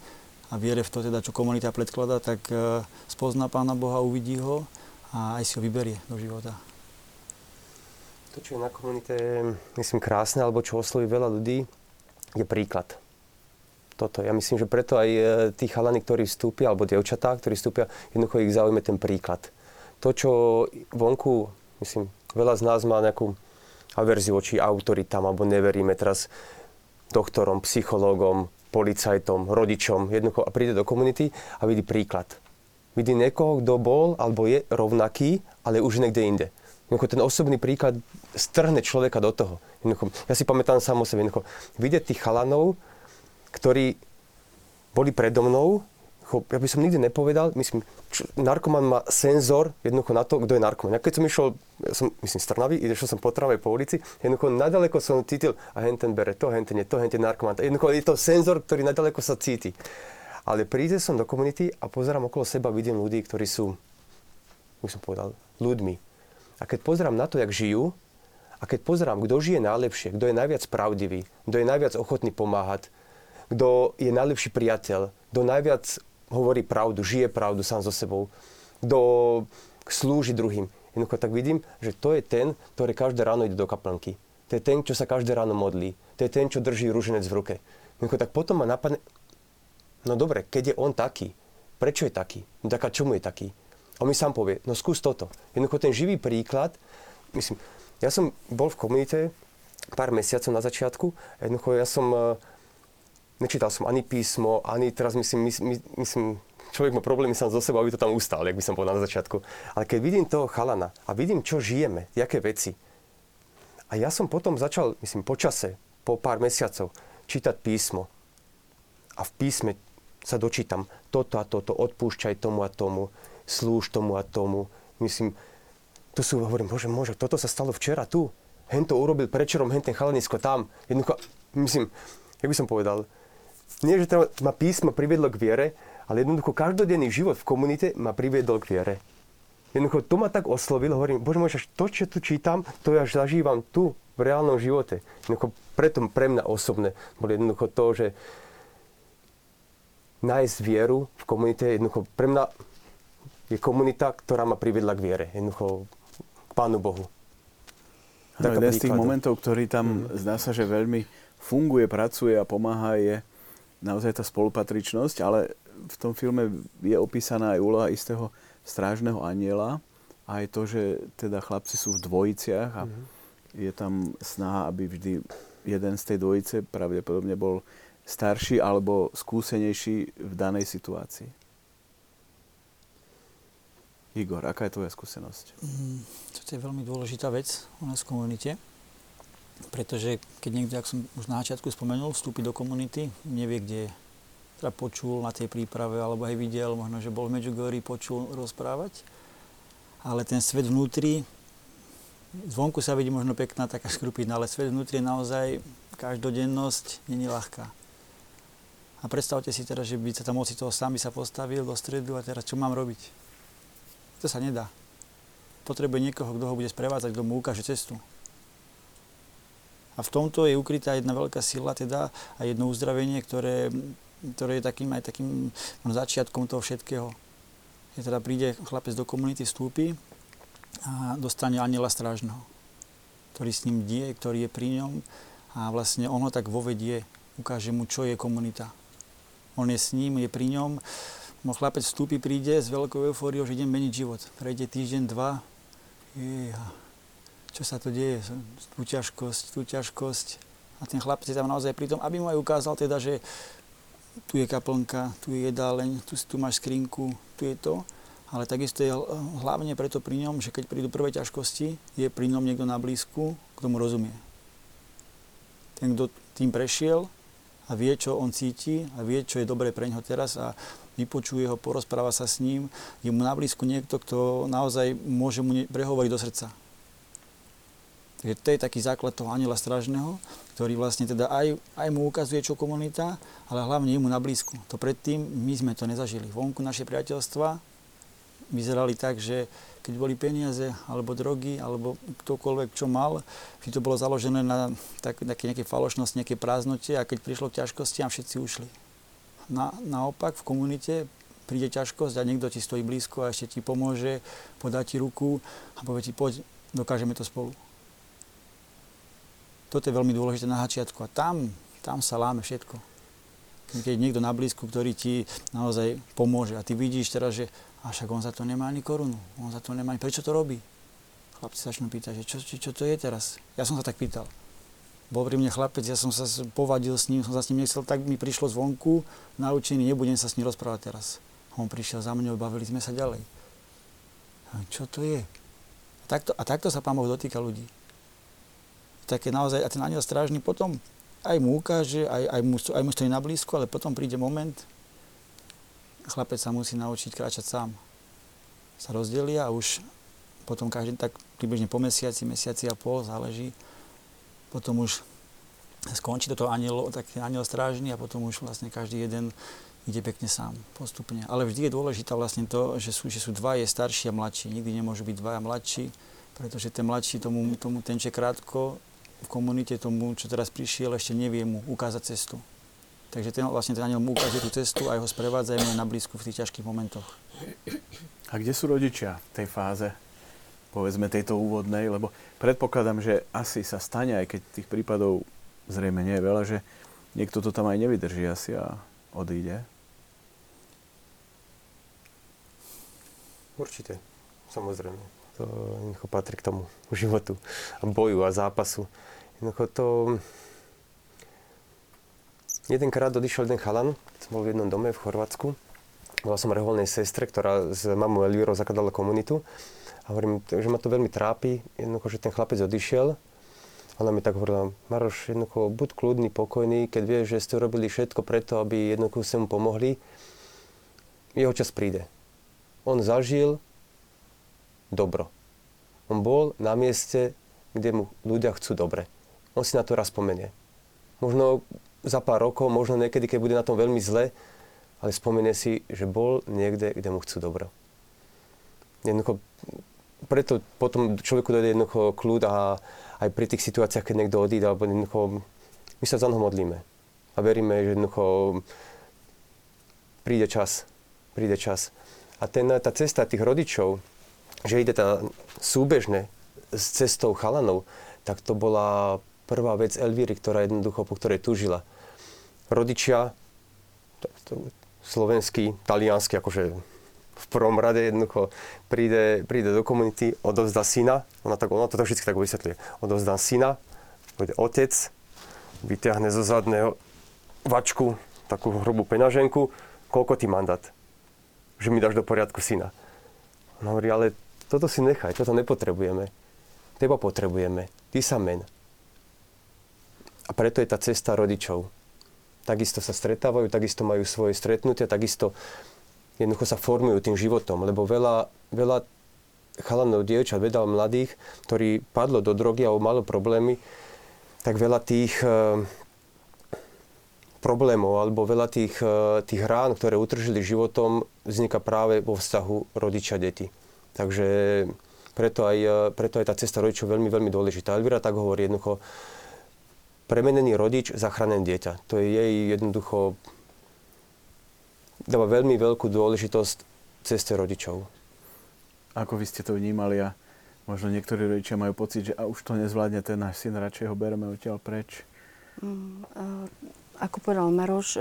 a viere v to, teda, čo komunita predklada, tak e, spozná Pána Boha, uvidí ho a aj si ho vyberie do života. To, čo je na komunite, myslím, krásne, alebo čo osloví veľa ľudí, je príklad. Toto. Ja myslím, že preto aj e, tí chalani, ktorí vstúpia, alebo dievčatá, ktorí vstúpia, jednoducho ich zaujíme ten príklad. To, čo vonku, myslím, veľa z nás má nejakú averziu voči autoritám, alebo neveríme teraz doktorom, psychológom, policajtom, rodičom, jednoducho a príde do komunity a vidí príklad. Vidí niekoho, kto bol alebo je rovnaký, ale už niekde inde. Jednoducho ten osobný príklad strhne človeka do toho. Jednoducho, ja si pamätám sám o sebe, jednoducho, vidieť tých chalanov, ktorí boli predo mnou, ja by som nikdy nepovedal, myslím, čo, narkoman má senzor jednoducho na to, kto je narkoman. Ja keď som išiel, ja som, myslím, z Trnavy, išiel som po Trnave po ulici, jednoducho nadaleko som cítil, a hen ten bere to, hen ten je to, hen ten narkoman. Jednoducho je to senzor, ktorý nadaleko sa cíti. Ale príde som do komunity a pozerám okolo seba, vidím ľudí, ktorí sú, už som povedal, ľuďmi. A keď pozerám na to, jak žijú, a keď pozerám, kto žije najlepšie, kto je najviac pravdivý, kto je najviac ochotný pomáhať, kto je najlepší priateľ, kto najviac hovorí pravdu, žije pravdu sám so sebou, kto slúži druhým. Jednoducho tak vidím, že to je ten, ktorý každé ráno ide do kaplnky. To je ten, čo sa každé ráno modlí. To je ten, čo drží rúženec v ruke. Jednoducho tak potom ma napadne, no dobre, keď je on taký, prečo je taký? No tak a čomu je taký? A on mi sám povie, no skús toto. Jednoducho ten živý príklad, myslím, ja som bol v komunite pár mesiacov na začiatku, jednoducho ja som uh, nečítal som ani písmo, ani teraz myslím, myslím, myslím človek má problémy sám so sebou, aby to tam ustal, jak by som povedal na začiatku. Ale keď vidím toho chalana a vidím, čo žijeme, aké veci. A ja som potom začal, myslím, po čase, po pár mesiacov, čítať písmo. A v písme sa dočítam toto a toto, odpúšťaj tomu a tomu, slúž tomu a tomu. Myslím, to sú, hovorím, bože, môže, toto sa stalo včera tu. Hen to urobil prečerom, hen ten chalanisko tam. Jednoducho, myslím, jak by som povedal, nie, že to ma písmo priviedlo k viere, ale jednoducho každodenný život v komunite ma priviedol k viere. Jednoducho to ma tak oslovilo, hovorím, bože môj, to, čo tu čítam, to ja zažívam tu, v reálnom živote. Jednoducho preto pre mňa osobné bolo jednoducho to, že nájsť vieru v komunite, jednoducho pre mňa je komunita, ktorá ma priviedla k viere, jednoducho k Pánu Bohu. No, jeden z tých momentov, ktorý tam mm. zdá sa, že veľmi funguje, pracuje a pomáha, je naozaj tá spolupatričnosť, ale v tom filme je opísaná aj úloha istého strážneho aniela, aj to, že teda chlapci sú v dvojiciach a mm-hmm. je tam snaha, aby vždy jeden z tej dvojice pravdepodobne bol starší alebo skúsenejší v danej situácii. Igor, aká je tvoja skúsenosť? Mm, to je veľmi dôležitá vec u nás v komunite. Pretože keď niekto, ako som už na začiatku spomenul, vstúpi do komunity, nevie, kde je. Teda počul na tej príprave, alebo aj videl, možno, že bol v Medjugorji, počul rozprávať. Ale ten svet vnútri, zvonku sa vidí možno pekná taká škrupina, ale svet vnútri je naozaj, každodennosť není ľahká. A predstavte si teraz, že by sa tam ocitol sám by sa postavil do stredu a teraz čo mám robiť? To sa nedá. Potrebuje niekoho, kto ho bude sprevádzať, kto mu ukáže cestu. A v tomto je ukrytá jedna veľká sila teda a jedno uzdravenie, ktoré, ktoré je takým aj takým no, začiatkom toho všetkého. Je teda príde chlapec do komunity, vstúpi a dostane aniela strážneho, ktorý s ním die, ktorý je pri ňom a vlastne ono tak vovedie, ukáže mu, čo je komunita. On je s ním, je pri ňom, No chlapec vstúpi, príde s veľkou eufóriou, že idem meniť život. Prejde týždeň, dva, Jeha, čo sa to deje, tú ťažkosť, tú ťažkosť. A ten chlapec je tam naozaj pri tom, aby mu aj ukázal teda, že tu je kaplnka, tu je jedáleň, tu, tu máš skrinku, tu je to. Ale takisto je hlavne preto pri ňom, že keď prídu prvé ťažkosti, je pri ňom niekto na blízku, kto mu rozumie. Ten, kto tým prešiel a vie, čo on cíti a vie, čo je dobré pre neho teraz a vypočuje ho, porozpráva sa s ním. Je mu na niekto, kto naozaj môže mu prehovoriť do srdca. Takže to je taký základ toho aniela strážneho, ktorý vlastne teda aj, aj mu ukazuje, čo komunita, ale hlavne je mu na blízku. To predtým my sme to nezažili. Vonku naše priateľstva vyzerali tak, že keď boli peniaze, alebo drogy, alebo ktokoľvek čo mal, že to bolo založené na tak, také nejaké falošnosti, nejaké prázdnote a keď prišlo k ťažkosti, a všetci ušli. Na, naopak v komunite príde ťažkosť a niekto ti stojí blízko a ešte ti pomôže, podá ti ruku a povie ti, poď, dokážeme to spolu. Toto je veľmi dôležité na začiatku a tam, tam sa láme všetko. Keď niekto na blízku, ktorý ti naozaj pomôže a ty vidíš teraz, že a však on za to nemá ani korunu, on za to nemá ani, prečo to robí? Chlapci sa začnú pýtať, že čo, čo, čo to je teraz? Ja som sa tak pýtal. Bol pri mne chlapec, ja som sa povadil s ním, som sa s ním nechcel, tak mi prišlo zvonku, naučený, nebudem sa s ním rozprávať teraz. On prišiel za mňou, bavili sme sa ďalej. A čo to je? A takto, a takto sa Pán Boh dotýka ľudí také naozaj, a ten aniel strážny potom aj mu ukáže, aj, aj, mu, aj mu stojí na blízku, ale potom príde moment, chlapec sa musí naučiť kráčať sám. Sa rozdelia a už potom každý tak približne po mesiaci, mesiaci a pol, záleží, potom už skončí toto aniel, taký aniel strážny a potom už vlastne každý jeden ide pekne sám, postupne. Ale vždy je dôležité vlastne to, že sú, že sú dva je starší a mladší. Nikdy nemôžu byť dvaja mladší, pretože ten mladší tomu, tomu ten, čo krátko, v komunite tomu, čo teraz prišiel, ešte nevie mu ukázať cestu. Takže ten, vlastne ten aniel mu ukáže tú cestu a ho sprevádzajme na blízku v tých ťažkých momentoch. A kde sú rodičia v tej fáze, povedzme tejto úvodnej? Lebo predpokladám, že asi sa stane, aj keď tých prípadov zrejme nie je veľa, že niekto to tam aj nevydrží asi a odíde. Určite, samozrejme. To patrí k tomu životu a boju a zápasu. Jednoducho to... Jedenkrát odišiel jeden chalan, som bol v jednom dome v Chorvátsku. Bola som reholnej sestre, ktorá s mamou Elvírou zakladala komunitu. A hovorím, že ma to veľmi trápi, jednoducho, že ten chlapec odišiel. Ona mi tak hovorila, Maroš, jednoducho, buď kľudný, pokojný, keď vieš, že ste robili všetko preto, aby jednoducho sa mu pomohli. Jeho čas príde. On zažil dobro. On bol na mieste, kde mu ľudia chcú dobre on si na to raz spomenie. Možno za pár rokov, možno niekedy, keď bude na tom veľmi zle, ale spomenie si, že bol niekde, kde mu chcú dobro. Jednoducho, preto potom človeku dojde jednoducho kľud a aj pri tých situáciách, keď niekto odíde, alebo jednoducho, my sa za neho modlíme. A veríme, že jednoducho príde čas. Príde čas. A ten, tá cesta tých rodičov, že ide tá súbežne s cestou chalanov, tak to bola prvá vec Elvíry, ktorá jednoducho, po ktorej túžila. Rodičia, slovenský, taliansky, akože v prvom rade jednoducho príde, príde do komunity, odovzdá syna, ona, tak, ona to vždy tak vysvetľuje, odovzdá syna, bude otec, vyťahne zo zadného vačku takú hrubú peňaženku, koľko ti mandát, že mi dáš do poriadku syna. On hovorí, ale toto si nechaj, toto nepotrebujeme. Teba potrebujeme, ty sa men. A preto je tá cesta rodičov. Takisto sa stretávajú, takisto majú svoje stretnutia, takisto jednoducho sa formujú tým životom, lebo veľa, veľa chalanov, dievčat, veľa mladých, ktorí padlo do drogy alebo malo problémy, tak veľa tých e, problémov alebo veľa tých, e, tých rán, ktoré utržili životom, vzniká práve vo vzťahu rodiča-deti. Takže preto aj, e, preto aj tá cesta rodičov veľmi, veľmi dôležitá. Elvira tak hovorí jednoducho, premenený rodič, zachránené dieťa. To je jej jednoducho dáva veľmi veľkú dôležitosť ceste rodičov. Ako vy ste to vnímali a možno niektorí rodičia majú pocit, že a už to nezvládne ten náš syn, radšej ho bereme odtiaľ preč? Mm, ako povedal Maroš, e,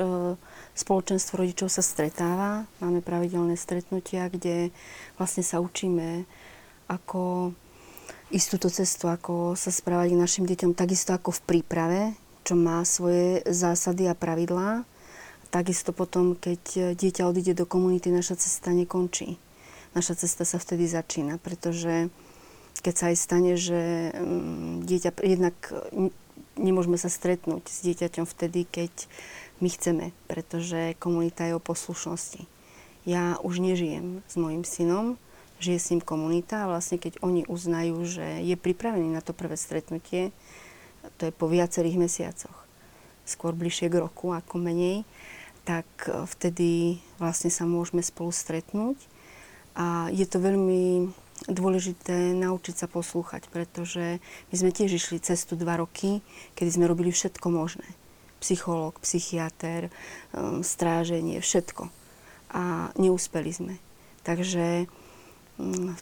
spoločenstvo rodičov sa stretáva. Máme pravidelné stretnutia, kde vlastne sa učíme, ako ísť túto cestu, ako sa správať k našim deťom, takisto ako v príprave, čo má svoje zásady a pravidlá. Takisto potom, keď dieťa odíde do komunity, naša cesta nekončí. Naša cesta sa vtedy začína, pretože keď sa aj stane, že mm, dieťa jednak nemôžeme sa stretnúť s dieťaťom vtedy, keď my chceme, pretože komunita je o poslušnosti. Ja už nežijem s mojim synom, žije s ním komunita a vlastne keď oni uznajú, že je pripravený na to prvé stretnutie, to je po viacerých mesiacoch, skôr bližšie k roku ako menej, tak e, vtedy vlastne sa môžeme spolu stretnúť a je to veľmi dôležité naučiť sa poslúchať, pretože my sme tiež išli cestu dva roky, kedy sme robili všetko možné. Psychológ, psychiatr, um, stráženie, všetko. A neúspeli sme. Takže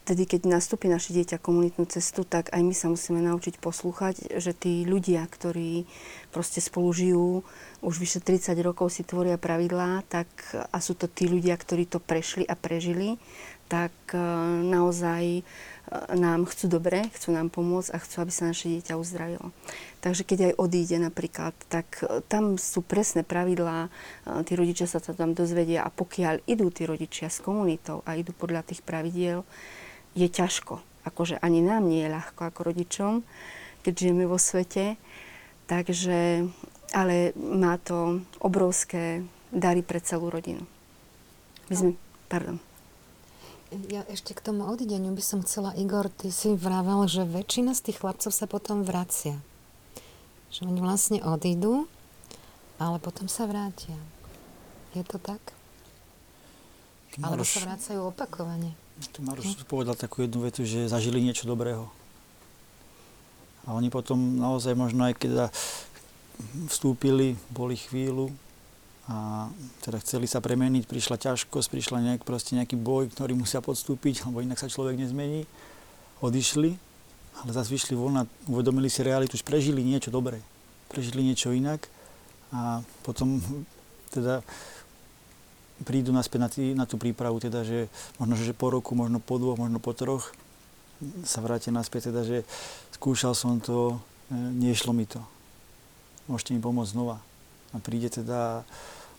vtedy, keď nastúpi naše dieťa komunitnú cestu, tak aj my sa musíme naučiť poslúchať, že tí ľudia, ktorí proste spolu žijú, už vyše 30 rokov si tvoria pravidlá, tak a sú to tí ľudia, ktorí to prešli a prežili, tak e, naozaj e, nám chcú dobre, chcú nám pomôcť a chcú, aby sa naše dieťa uzdravilo. Takže keď aj odíde napríklad, tak e, tam sú presné pravidlá, tí rodičia sa to tam dozvedia a pokiaľ idú tí rodičia s komunitou a idú podľa tých pravidiel, je ťažko. Akože ani nám nie je ľahko ako rodičom, keď žijeme vo svete. Takže, ale má to obrovské dary pre celú rodinu. My sme, pardon. Ja ešte k tomu odideniu by som chcela, Igor, ty si vravel, že väčšina z tých chlapcov sa potom vracia. Že oni vlastne odídu, ale potom sa vrátia. Je to tak? Maroš, Alebo sa vrácajú opakovane. Tu Maroš hm? povedal takú jednu vetu, že zažili niečo dobrého. A oni potom naozaj možno aj keď vstúpili, boli chvíľu, a teda chceli sa premeniť, prišla ťažkosť, prišla nejak, proste nejaký boj, ktorý musia podstúpiť, lebo inak sa človek nezmení. Odišli, ale zase vyšli von a uvedomili si realitu, už prežili niečo dobré, prežili niečo inak a potom teda prídu naspäť na, tý, na tú prípravu, teda, že možno, že po roku, možno po dvoch, možno po troch sa vrátia naspäť, teda, že skúšal som to, e, nešlo mi to. Môžete mi pomôcť znova. A príde teda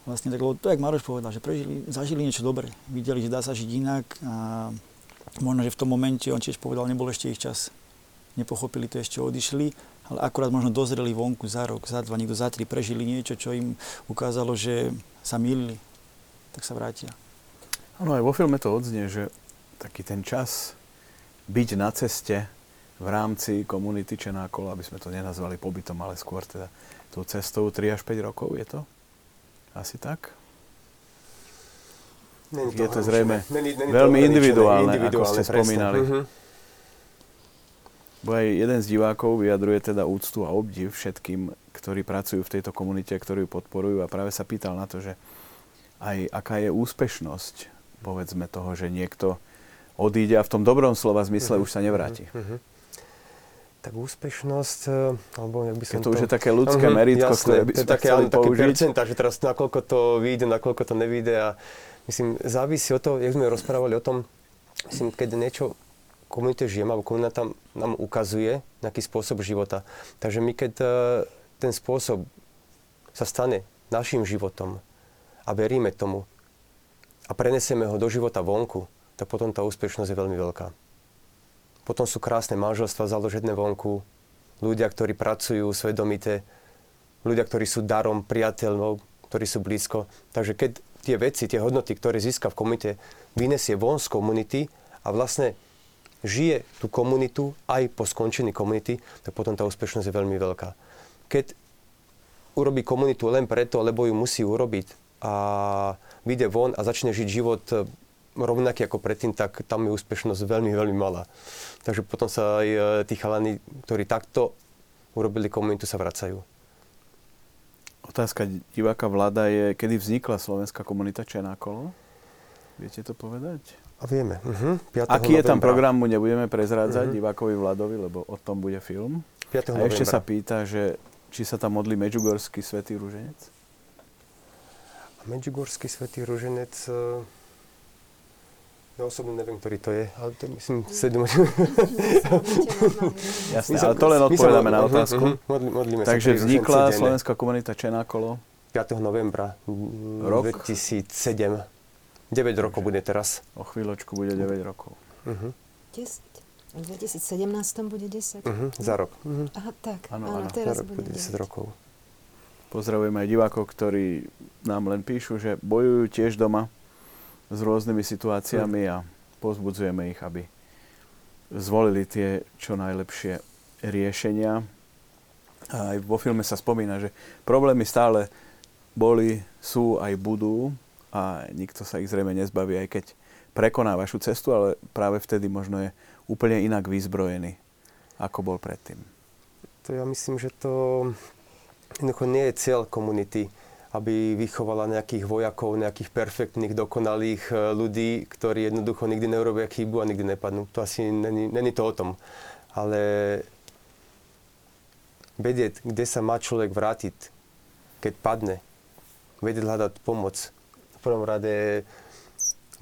vlastne tak, to, jak Maroš povedal, že prežili, zažili niečo dobré. Videli, že dá sa žiť inak a možno, že v tom momente, on tiež povedal, nebol ešte ich čas. Nepochopili to, ešte odišli, ale akurát možno dozreli vonku za rok, za dva, niekto za tri, prežili niečo, čo im ukázalo, že sa milili, tak sa vrátia. Áno, aj vo filme to odznie, že taký ten čas byť na ceste v rámci komunity Čenákolo, aby sme to nenazvali pobytom, ale skôr teda tou cestou 3 až 5 rokov, je to? Asi tak? Není to je to zrejme není, není veľmi to individuálne, individuálne, ako ste presne. spomínali. Uh-huh. Bo aj jeden z divákov vyjadruje teda úctu a obdiv všetkým, ktorí pracujú v tejto komunite, ktorí ju podporujú a práve sa pýtal na to, že aj aká je úspešnosť, povedzme toho, že niekto odíde a v tom dobrom slova zmysle uh-huh. už sa nevráti. Uh-huh tak úspešnosť, eh, alebo jak by som to... to už je také ľudské uh-huh, meritko, jasné, ktoré by sme také, chceli také percenta, že teraz nakoľko to vyjde, nakoľko to nevyjde a myslím, závisí od toho, jak sme rozprávali o tom, myslím, keď niečo komunite žijem, alebo komunita nám ukazuje nejaký spôsob života. Takže my keď uh, ten spôsob sa stane našim životom a veríme tomu a prenesieme ho do života vonku, tak potom tá úspešnosť je veľmi veľká. Potom sú krásne manželstva založené vonku, ľudia, ktorí pracujú svedomite, ľudia, ktorí sú darom priateľov, ktorí sú blízko. Takže keď tie veci, tie hodnoty, ktoré získa v komunite, vynesie von z komunity a vlastne žije tú komunitu aj po skončení komunity, tak potom tá úspešnosť je veľmi veľká. Keď urobí komunitu len preto, lebo ju musí urobiť a vyjde von a začne žiť život rovnaký ako predtým, tak tam je úspešnosť veľmi, veľmi malá. Takže potom sa aj e, tí chalani, ktorí takto urobili komunitu, sa vracajú. Otázka diváka vláda je, kedy vznikla slovenská komunita Čenákolo? Viete to povedať? A vieme. Uh-huh. Aký je tam program, mu nebudeme prezrádzať uh-huh. divákovi Vladovi, lebo o tom bude film. 5. A ešte sa pýta, že či sa tam modlí Medžugorský svätý Rúženec? Medžugorský svätý Ruženec, e, ja osobne neviem, ktorý to je, ale to je, myslím, sedem... Jasné, ale to len odpovedáme na otázku. Modli, modlíme Takže sa vznikla Slovenská komunita Čenákolo 5. novembra Rok? 2007. 9 rokov bude teraz. O chvíľočku bude 9 rokov. Uh-huh. 10. V 2017 bude 10. Uh-huh. Za rok. Uh-huh. Aha, tak. Áno, Áno, teraz Za rok bude bude 10 10 rokov. Pozdravujem aj divákov, ktorí nám len píšu, že bojujú tiež doma s rôznymi situáciami a pozbudzujeme ich, aby zvolili tie čo najlepšie riešenia. A aj vo filme sa spomína, že problémy stále boli, sú aj budú a nikto sa ich zrejme nezbaví, aj keď prekoná vašu cestu, ale práve vtedy možno je úplne inak vyzbrojený, ako bol predtým. To ja myslím, že to jednoducho nie je cieľ komunity, aby vychovala nejakých vojakov, nejakých perfektných, dokonalých e, ľudí, ktorí jednoducho nikdy neurobia chybu a nikdy nepadnú. To asi není, není to o tom. Ale vedieť, kde sa má človek vrátiť, keď padne, vedieť hľadať pomoc. V prvom rade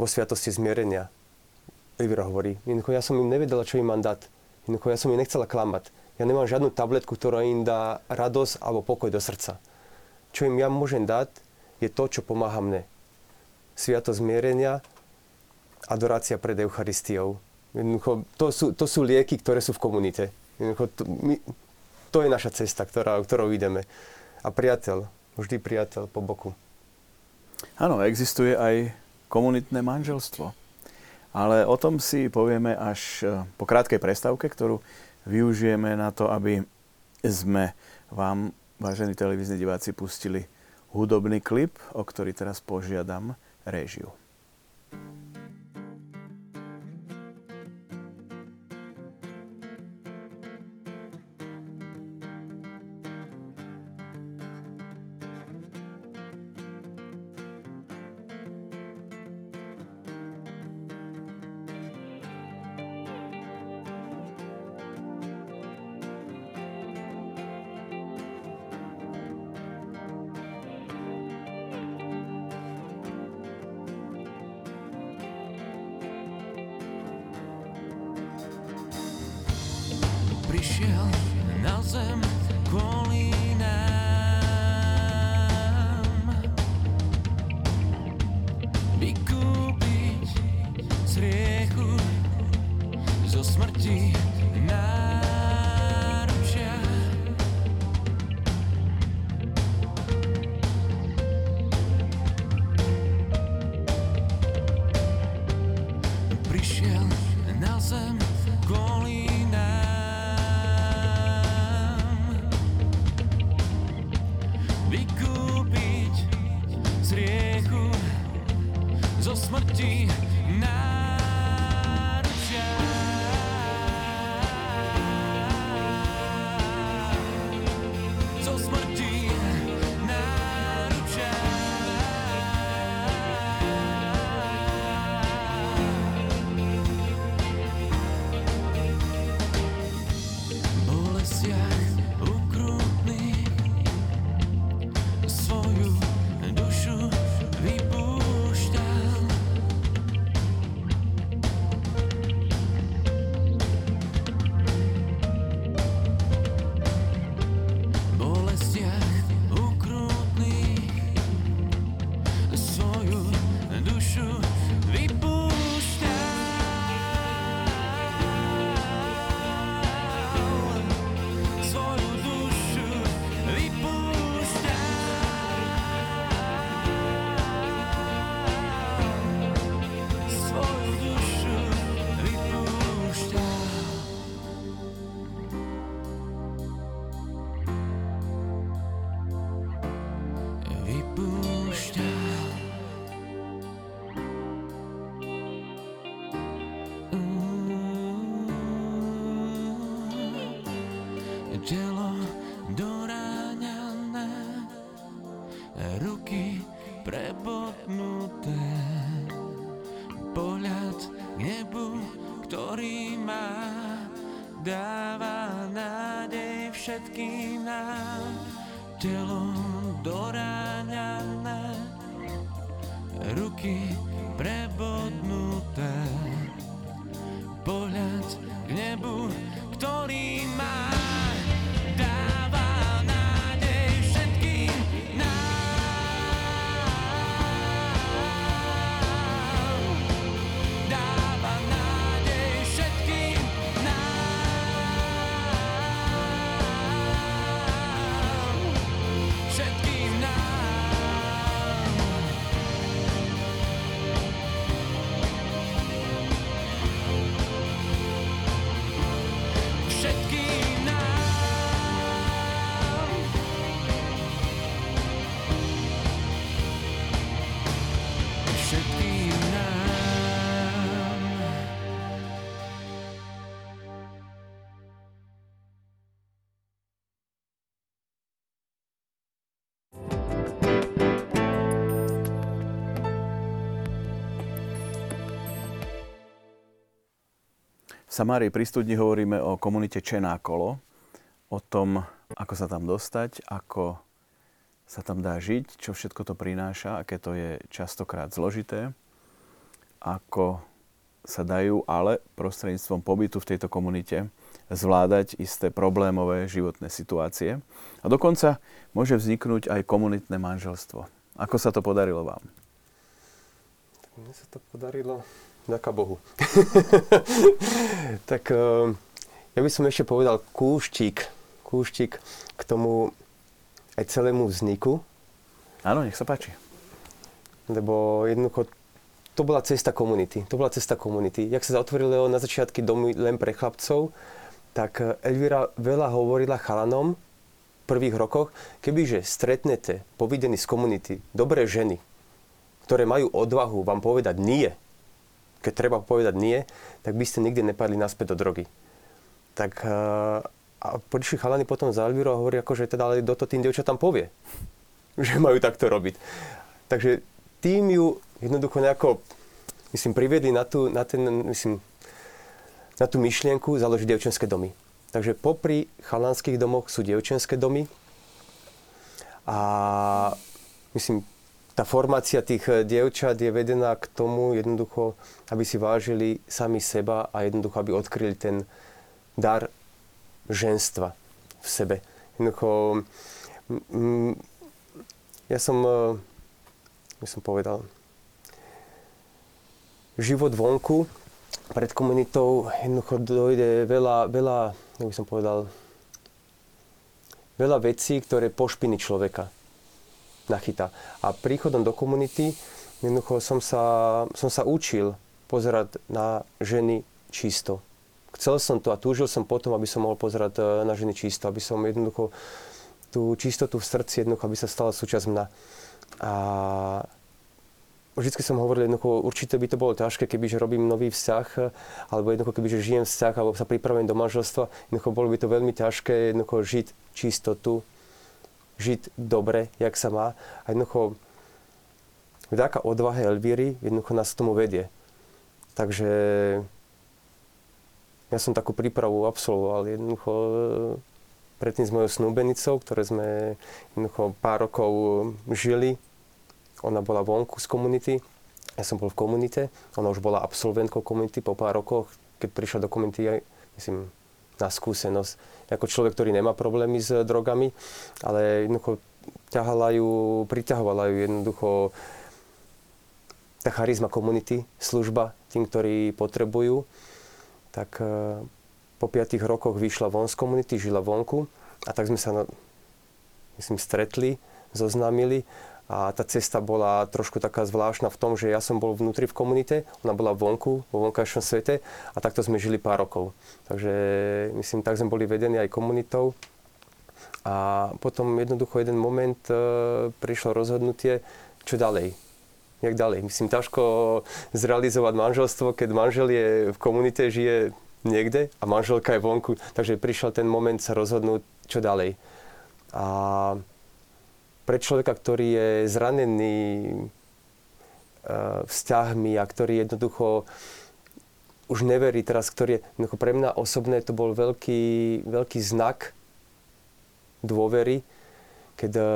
vo sviatosti zmierenia. Rivera hovorí, jednoducho ja som im nevedela, čo im mám dať. Jednoducho ja som im nechcela klamať. Ja nemám žiadnu tabletku, ktorá im dá radosť alebo pokoj do srdca. Čo im ja môžem dať, je to, čo pomáha mne. Sviatosť zmierenia, adorácia pred Eucharistiou. Jednoducho, to sú, to sú lieky, ktoré sú v komunite. Jednoducho, to, my, to je naša cesta, ktorá, ktorou ideme. A priateľ, vždy priateľ po boku. Áno, existuje aj komunitné manželstvo. Ale o tom si povieme až e, po krátkej prestávke, ktorú využijeme na to, aby sme vám, vážení televízni diváci, pustili hudobný klip, o ktorý teraz požiadam réžiu. prišiel Samárii pri studni hovoríme o komunite Čenákolo, o tom, ako sa tam dostať, ako sa tam dá žiť, čo všetko to prináša, aké to je častokrát zložité, ako sa dajú ale prostredníctvom pobytu v tejto komunite zvládať isté problémové životné situácie. A dokonca môže vzniknúť aj komunitné manželstvo. Ako sa to podarilo vám? Mne sa to podarilo, ďaká Bohu. tak eh, ja by som ešte povedal kúštik, kúštik k tomu aj celému vzniku, Áno, nech sa páči. lebo jednoducho to bola cesta komunity. To bola cesta komunity. Jak sa zatvorilo na začiatky domy len pre chlapcov, tak Elvira veľa hovorila chalanom v prvých rokoch, kebyže stretnete povidení z komunity dobré ženy, ktoré majú odvahu vám povedať nie, keď treba povedať nie, tak by ste nikdy nepadli naspäť do drogy. Tak eh, a prišli chalani potom za Elvíru a hovorí, akože teda ale do to tým dievčatám povie, že majú takto robiť. Takže tým ju jednoducho nejako, myslím, priviedli na, tú, na, ten, myslím, na tú myšlienku založiť dievčenské domy. Takže popri chalanských domoch sú dievčenské domy a myslím, tá formácia tých eh, dievčat je vedená k tomu jednoducho, aby si vážili sami seba a jednoducho, aby odkryli ten dar ženstva v sebe. Jednoducho, mm, ja som, eh, by som povedal, život vonku pred komunitou jednoducho dojde veľa, veľa, by som povedal, veľa vecí, ktoré pošpiny človeka nachytá. A príchodom do komunity jednoducho som sa, som sa učil pozerať na ženy čisto. Chcel som to a túžil som potom, aby som mohol pozerať e, na ženy čisto, aby som jednoducho tú čistotu v srdci jednoducho, aby sa stala súčasť mňa. A vždycky som hovoril jednoducho, určite by to bolo ťažké, kebyže robím nový vzťah, alebo jednoducho kebyže žijem vzťah, alebo sa pripravujem do manželstva, jednoducho bolo by to veľmi ťažké jednoducho žiť čistotu, žiť dobre, jak sa má. A jednoducho vďaka odvahe Elvíry jednoducho nás k tomu vedie. Takže ja som takú prípravu absolvoval jednoducho e, predtým s mojou snúbenicou, ktoré sme jednoducho pár rokov žili. Ona bola vonku z komunity, ja som bol v komunite, ona už bola absolventkou komunity po pár rokoch, keď prišla do komunity, myslím, na skúsenosť. Ako človek, ktorý nemá problémy s drogami, ale jednoducho ťahala ju, priťahovala ju jednoducho tá charizma komunity, služba tým, ktorí potrebujú. Tak e, po piatich rokoch vyšla von z komunity, žila vonku a tak sme sa, myslím, stretli, zoznámili a tá cesta bola trošku taká zvláštna v tom, že ja som bol vnútri v komunite, ona bola vonku, vo vonkajšom svete a takto sme žili pár rokov. Takže myslím, tak sme boli vedení aj komunitou. A potom jednoducho jeden moment e, prišlo rozhodnutie, čo ďalej. Jak ďalej? Myslím, ťažko zrealizovať manželstvo, keď manžel je v komunite, žije niekde a manželka je vonku. Takže prišiel ten moment sa rozhodnúť, čo ďalej. A pre človeka, ktorý je zranený e, vzťahmi a ktorý jednoducho už neverí teraz, ktorý je, pre mňa osobné to bol veľký, veľký znak dôvery, keď, e,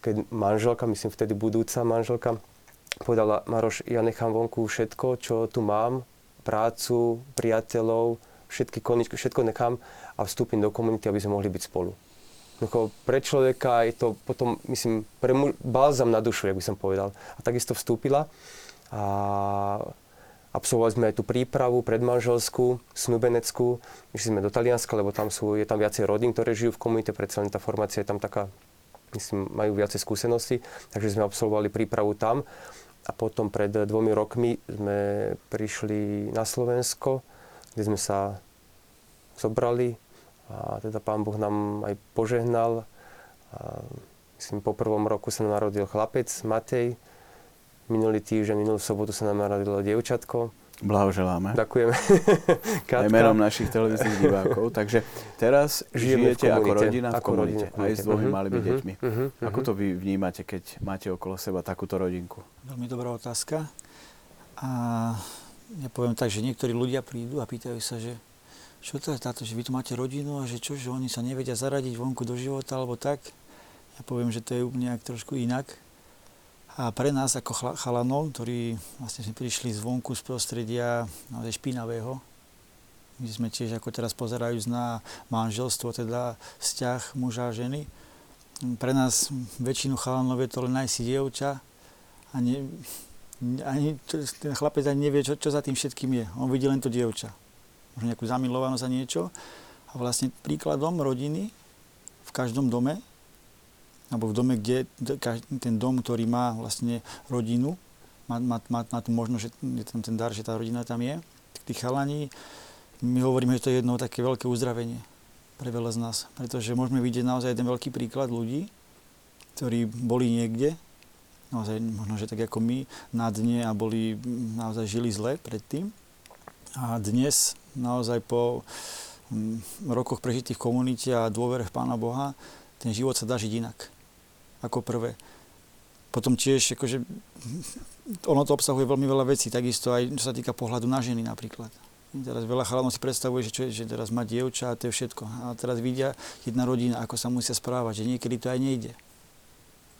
keď manželka, myslím vtedy budúca manželka, povedala Maroš, ja nechám vonku všetko, čo tu mám, prácu, priateľov, všetky koničky, všetko nechám a vstúpim do komunity, aby sme mohli byť spolu. Jednoducho, pre človeka je to potom, myslím, pre mu, balzam na dušu, jak by som povedal. A takisto vstúpila a absolvovali sme aj tú prípravu predmanželskú, snubeneckú. Išli sme do Talianska, lebo tam sú, je tam viacej rodín, ktoré žijú v komunite, predsa len tá formácia je tam taká, myslím, majú viacej skúseností, takže sme absolvovali prípravu tam. A potom pred dvomi rokmi sme prišli na Slovensko, kde sme sa zobrali a teda pán Boh nám aj požehnal. A myslím, po prvom roku sa nám narodil chlapec, Matej. Minulý týždeň, minulú sobotu sa nám narodilo dievčatko. Blahoželáme. Ďakujeme. Aj menom našich televíznych divákov. Takže teraz Žijeme žijete ako rodina v Ako komunite. rodina Aj s dvomi Mhm, malými mhm, deťmi. mhm, Ako to vy vnímate, keď máte okolo seba takúto rodinku? Veľmi dobrá otázka. A ja poviem tak, že niektorí ľudia prídu a pýtajú sa, že čo to je táto, že vy tu máte rodinu a že čo, že oni sa nevedia zaradiť vonku do života alebo tak. Ja poviem, že to je úplne trošku inak. A pre nás ako chalanov, ktorí vlastne sme prišli zvonku z prostredia naozaj špinavého, my sme tiež ako teraz pozerajúc na manželstvo, teda vzťah muža a ženy, pre nás väčšinu chalanov je to len aj si dievča a ne, ani ten chlapec ani nevie, čo, čo za tým všetkým je. On vidí len to dievča. Možno nejakú zamilovanosť a niečo. A vlastne príkladom rodiny v každom dome, alebo v dome, kde ten dom, ktorý má vlastne rodinu, má, má, má, má tu možnosť, že je tam ten dar, že tá rodina tam je, tak tí chalani, my hovoríme, že to je jedno také veľké uzdravenie pre veľa z nás. Pretože môžeme vidieť naozaj jeden veľký príklad ľudí, ktorí boli niekde, naozaj možno, že tak ako my, na dne a boli, naozaj žili zle predtým. A dnes naozaj po mm, rokoch prežitých v komunite a dôvere v Pána Boha, ten život sa dá žiť inak. Ako prvé. Potom tiež, akože, ono to obsahuje veľmi veľa vecí, takisto aj čo sa týka pohľadu na ženy napríklad. Teraz veľa chalanov si predstavuje, že, čo že teraz má dievča a to je všetko. A teraz vidia jedna rodina, ako sa musia správať, že niekedy to aj nejde.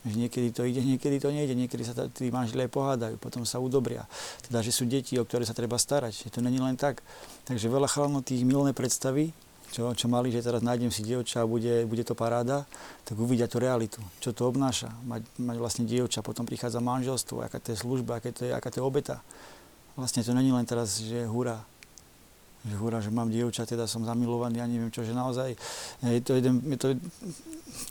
Niekedy to ide, niekedy to nejde, niekedy sa tí manželia aj pohádajú, potom sa udobria. Teda, že sú deti, o ktoré sa treba starať, že to není len tak. Takže veľa chalanov tých milné predstavy, čo, čo mali, že teraz nájdem si dievča a bude, bude to paráda, tak uvidia tú realitu, čo to obnáša. Mať, mať vlastne dievča, potom prichádza manželstvo, aká to je služba, aká to je, aká to je obeta. Vlastne to není len teraz, že hurá, že hurá, že mám dievča, teda som zamilovaný, ja neviem čo, že naozaj je to jeden, je to,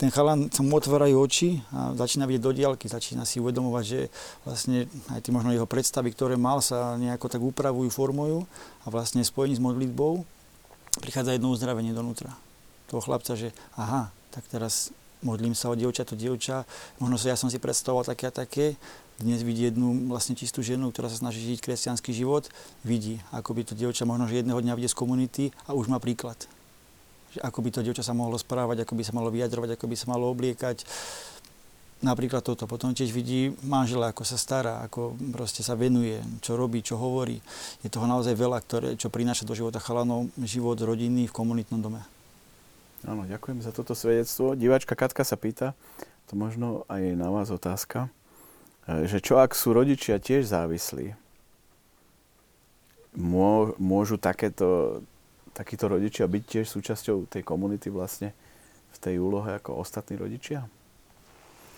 ten chalan sa mu otvárajú oči a začína vidieť do diaľky, začína si uvedomovať, že vlastne aj tie možno jeho predstavy, ktoré mal, sa nejako tak upravujú, formujú a vlastne spojení s modlitbou prichádza jedno uzdravenie donútra. Toho chlapca, že aha, tak teraz modlím sa o dievča, to dievča, možno sa ja som si predstavoval také a také, dnes vidí jednu vlastne čistú ženu, ktorá sa snaží žiť kresťanský život, vidí, ako by to dievča možno, že jedného dňa vyjde z komunity a už má príklad. Ako by to dievča sa mohlo správať, ako by sa malo vyjadrovať, ako by sa malo obliekať. Napríklad toto. Potom tiež vidí manžela, ako sa stará, ako proste sa venuje, čo robí, čo hovorí. Je toho naozaj veľa, ktoré, čo prináša do života chalanov život rodiny v komunitnom dome. Áno, ďakujem za toto svedectvo. Diváčka Katka sa pýta, to možno aj na vás otázka, e, že čo ak sú rodičia tiež závislí? Mô- Môžu takéto, takíto rodičia byť tiež súčasťou tej komunity vlastne v tej úlohe ako ostatní rodičia?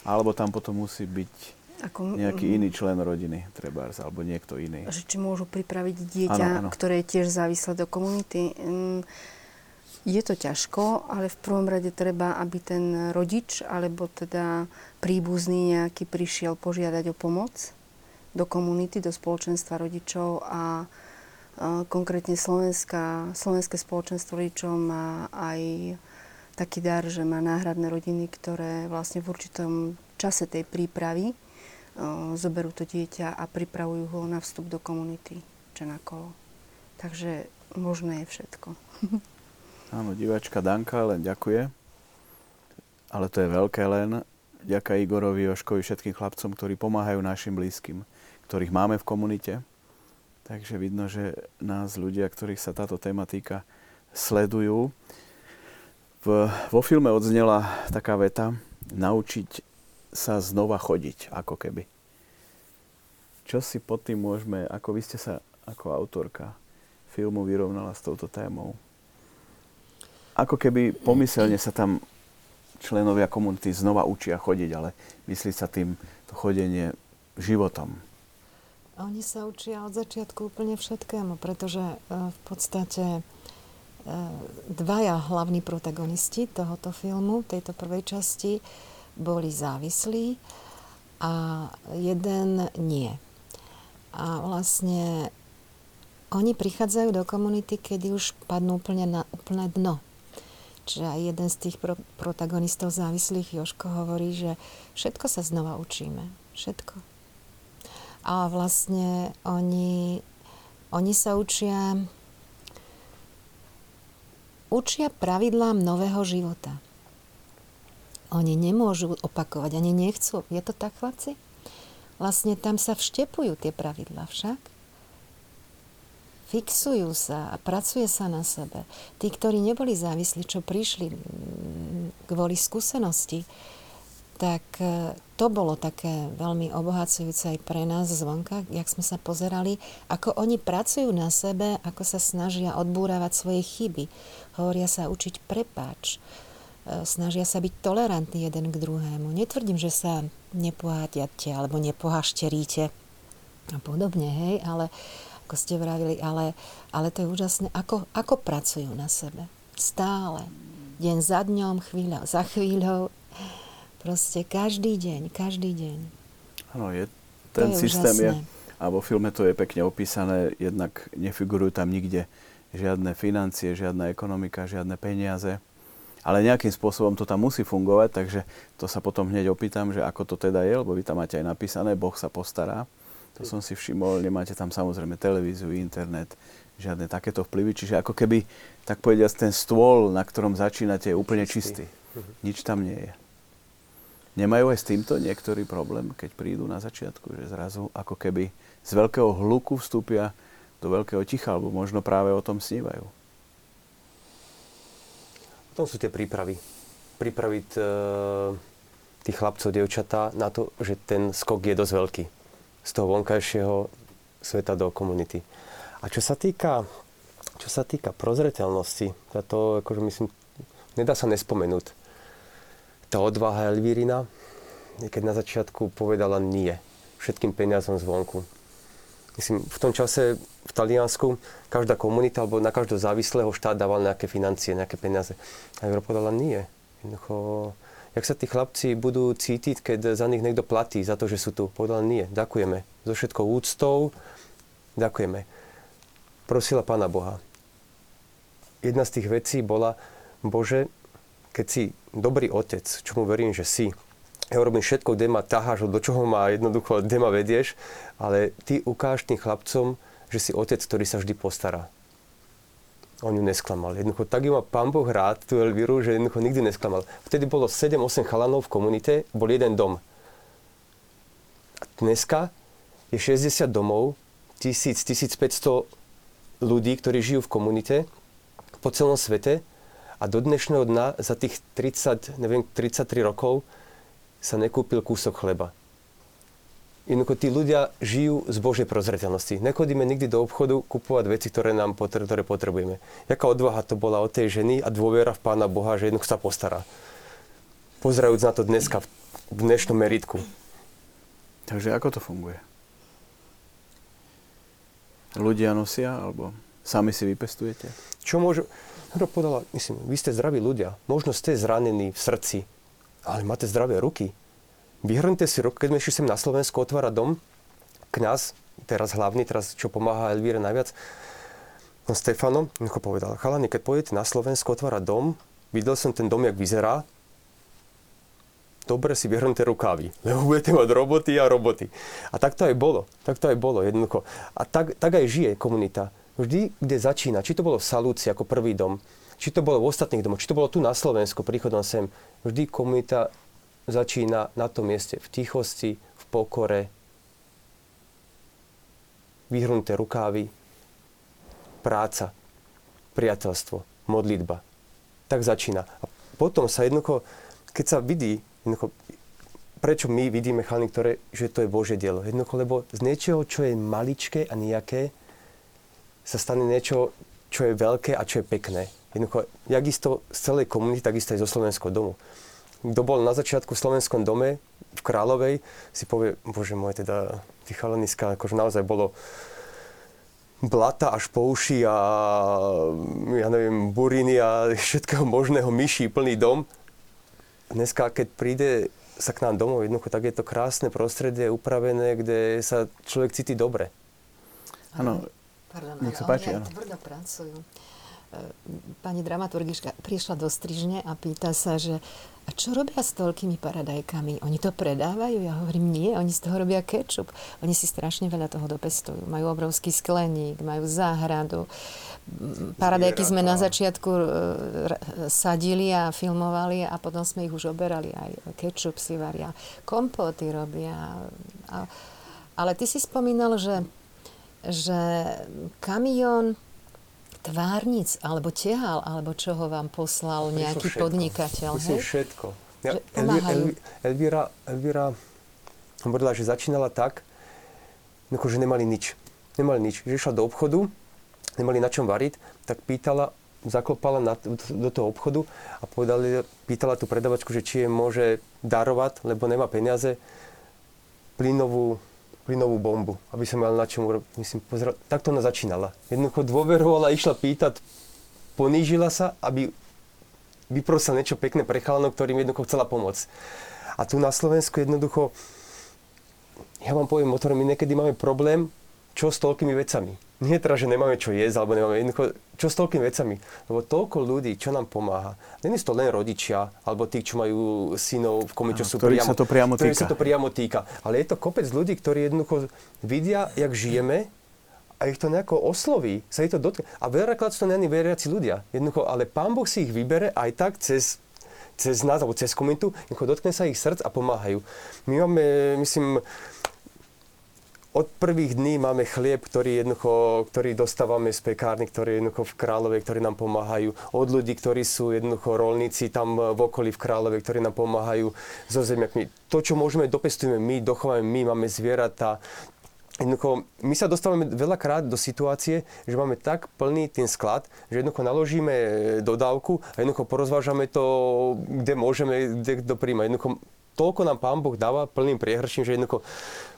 Alebo tam potom musí byť Ako, nejaký iný člen rodiny, trebárs, alebo niekto iný. že či môžu pripraviť dieťa, Áno, áno. ktoré je tiež závislé do komunity. Mm, Je to ťažko, ale v prvom rade treba, aby ten rodič alebo teda príbuzný nejaký prišiel požiadať o pomoc do komunity, do spoločenstva rodičov a konkrétne Slovenská, Slovenské spoločenstvo rodičov má aj taký dar, že má náhradné rodiny, ktoré vlastne v určitom čase tej prípravy o, zoberú to dieťa a pripravujú ho na vstup do komunity Čenakolo. Takže možné je všetko. Áno, diváčka Danka len ďakuje. Ale to je veľké len. Ďaká Igorovi, Joškovi, všetkým chlapcom, ktorí pomáhajú našim blízkym, ktorých máme v komunite. Takže vidno, že nás ľudia, ktorých sa táto tematika sledujú. V, vo filme odznela taká veta, naučiť sa znova chodiť, ako keby. čo si pod tým môžeme, ako vy ste sa ako autorka filmu vyrovnala s touto témou? Ako keby pomyselne sa tam členovia komunity znova učia chodiť, ale myslí sa tým to chodenie životom. Oni sa učia od začiatku úplne všetkému, pretože e, v podstate e, dvaja hlavní protagonisti tohoto filmu, tejto prvej časti, boli závislí a jeden nie. A vlastne oni prichádzajú do komunity, kedy už padnú úplne na úplné dno. Čiže aj jeden z tých pro- protagonistov závislých, Joško, hovorí, že všetko sa znova učíme. Všetko. A vlastne oni, oni sa učia učia pravidlám nového života. Oni nemôžu opakovať, ani nechcú. Je to tak, chlapci? Vlastne tam sa vštepujú tie pravidlá však fixujú sa a pracuje sa na sebe. Tí, ktorí neboli závislí, čo prišli mm, kvôli skúsenosti, tak e, to bolo také veľmi obohacujúce aj pre nás zvonka, jak sme sa pozerali, ako oni pracujú na sebe, ako sa snažia odbúravať svoje chyby. Hovoria sa učiť prepáč, e, snažia sa byť tolerantní jeden k druhému. Netvrdím, že sa nepoháďate alebo nepohašteríte a podobne, hej, ale ako ste vravili, ale, ale to je úžasné, ako, ako pracujú na sebe. Stále. Deň za dňom, chvíľa za chvíľou. Proste každý deň, každý deň. Áno, je, ten je systém je, úžasné. a vo filme to je pekne opísané, jednak nefigurujú tam nikde žiadne financie, žiadna ekonomika, žiadne peniaze. Ale nejakým spôsobom to tam musí fungovať, takže to sa potom hneď opýtam, že ako to teda je, lebo vy tam máte aj napísané, Boh sa postará. To som si všimol, nemáte tam samozrejme televíziu, internet, žiadne takéto vplyvy, čiže ako keby, tak povediať, ten stôl, na ktorom začínate, je úplne čistý. Nič tam nie je. Nemajú aj s týmto niektorý problém, keď prídu na začiatku, že zrazu ako keby z veľkého hluku vstúpia do veľkého ticha, alebo možno práve o tom snívajú. Potom sú tie prípravy. Pripraviť e, tých chlapcov, dievčatá na to, že ten skok je dosť veľký z toho vonkajšieho sveta do komunity. A čo sa týka, čo sa týka prozreteľnosti, za to akože myslím, nedá sa nespomenúť. Tá odvaha Elvírina, keď na začiatku povedala nie všetkým peniazom zvonku. Myslím, v tom čase v Taliansku každá komunita alebo na každého závislého štát dával nejaké financie, nejaké peniaze. A Európa povedala nie. Jednoducho, jak sa tí chlapci budú cítiť, keď za nich niekto platí za to, že sú tu. Povedal nie, ďakujeme. So všetkou úctou, ďakujeme. Prosila Pána Boha. Jedna z tých vecí bola, Bože, keď si dobrý otec, čo mu verím, že si, ja urobím všetko, kde ma taháš, do čoho ma jednoducho, kde ma vedieš, ale ty ukáž tým chlapcom, že si otec, ktorý sa vždy postará on ju nesklamal. Jednoducho, tak ju má pán Boh rád, tú Elvíru, že jednoducho nikdy nesklamal. Vtedy bolo 7-8 chalanov v komunite, bol jeden dom. A dneska je 60 domov, 1000-1500 ľudí, ktorí žijú v komunite po celom svete a do dnešného dna za tých 30, neviem, 33 rokov sa nekúpil kúsok chleba. Jednoducho tí ľudia žijú z Božej prozreteľnosti. Nechodíme nikdy do obchodu kupovať veci, ktoré nám potre- ktoré potrebujeme. Jaká odvaha to bola od tej ženy a dôvera v Pána Boha, že jednoducho sa postará. Pozerajúc na to dneska, v dnešnom meritku. Takže ako to funguje? Ľudia nosia, alebo sami si vypestujete? Čo môžu... Hro povedala, myslím, vy ste zdraví ľudia. Možno ste zranení v srdci, ale máte zdravé ruky. Vyhrnite si ruku, keď sme sem na Slovensku otvárať dom, kňaz, teraz hlavný, teraz čo pomáha Elvíre najviac, no Stefano, ako povedal, chalani, keď pôjdete na Slovensku otvárať dom, videl som ten dom, jak vyzerá, dobre si vyhrnite rukávy, lebo budete mať roboty a roboty. A tak to aj bolo, tak to aj bolo jednoducho. A tak, tak aj žije komunita. Vždy, kde začína, či to bolo v Salúci ako prvý dom, či to bolo v ostatných domoch, či to bolo tu na Slovensku príchodom sem, vždy komunita začína na tom mieste v tichosti, v pokore, vyhrnuté rukávy, práca, priateľstvo, modlitba. Tak začína. A potom sa jednoducho, keď sa vidí, jednoducho, prečo my vidíme chalny, ktoré, že to je Božie dielo. Jednoducho, lebo z niečoho, čo je maličké a nejaké, sa stane niečo, čo je veľké a čo je pekné. Jednoducho, jak isto z celej komunity, takisto aj zo Slovenského domu. Kto bol na začiatku v Slovenskom dome v Kráľovej, si povie, bože môj, teda tí chalaniska, akože naozaj bolo blata až po uši a ja neviem, buriny a všetkého možného, myší, plný dom. Dneska, keď príde sa k nám domov jednoducho, tak je to krásne prostredie, upravené, kde sa človek cíti dobre. Áno, Pardon, Nech sa páči, áno. tvrdo pracujú. E, Pani dramaturgička prišla do strižne a pýta sa, že a čo robia s toľkými paradajkami? Oni to predávajú? Ja hovorím, nie, oni z toho robia kečup. Oni si strašne veľa toho dopestujú. Majú obrovský skleník, majú záhradu. Paradajky sme na začiatku e, sadili a filmovali a potom sme ich už oberali. Aj kečup si varia, kompóty robia. Ale ty si spomínal, že že kamión tvárnic, alebo tehal, alebo čoho vám poslal nejaký všetko. podnikateľ, Myslím hej? všetko. Ja, Že Elvi- pomáhajú. Elvi- Elvíra, Elvíra hovorila, že začínala tak, že nemali nič. Nemali nič. Že išla do obchodu, nemali na čom variť, tak pýtala, zaklopala na, do, do toho obchodu a povedali, pýtala tú predavačku, že či je môže darovať, lebo nemá peniaze, plynovú, plynovú bombu, aby som mal na čom urobiť. Myslím, pozera, takto ona začínala. Jednoducho dôverovala, išla pýtať, ponížila sa, aby vyprosila niečo pekné pre chalanov, ktorým jednoducho chcela pomôcť. A tu na Slovensku jednoducho, ja vám poviem, o my niekedy máme problém, čo s toľkými vecami. Nie teda, že nemáme čo jesť, alebo nemáme jednoducho, čo s toľkými vecami. Lebo toľko ľudí, čo nám pomáha. Není to len rodičia, alebo tí, čo majú synov v komi, čo sú priamo, sa to priamo týka. sa to priamo týka. Ale je to kopec ľudí, ktorí jednoducho vidia, jak žijeme a ich to nejako osloví, sa ich to dotkne. A veľakrát sú to není veriaci ľudia. Jednoducho, ale Pán Boh si ich vybere aj tak cez cez nás, alebo cez komunitu, dotkne sa ich srdc a pomáhajú. My máme, myslím, od prvých dní máme chlieb, ktorý, jednoducho, ktorý dostávame z pekárny, ktorý je jednoducho v Kráľovej, ktorí nám pomáhajú. Od ľudí, ktorí sú jednoducho rolníci tam v okolí v Kráľovej, ktorí nám pomáhajú so zemiakmi. To, čo môžeme, dopestujeme my, dochováme my, máme zvieratá, Jednoducho, my sa dostávame veľakrát do situácie, že máme tak plný ten sklad, že jednoducho naložíme dodávku a jednoducho porozvážame to, kde môžeme, kde kto príjma. Jednoducho, toľko nám Pán Boh dáva plným priehrším, že jednoducho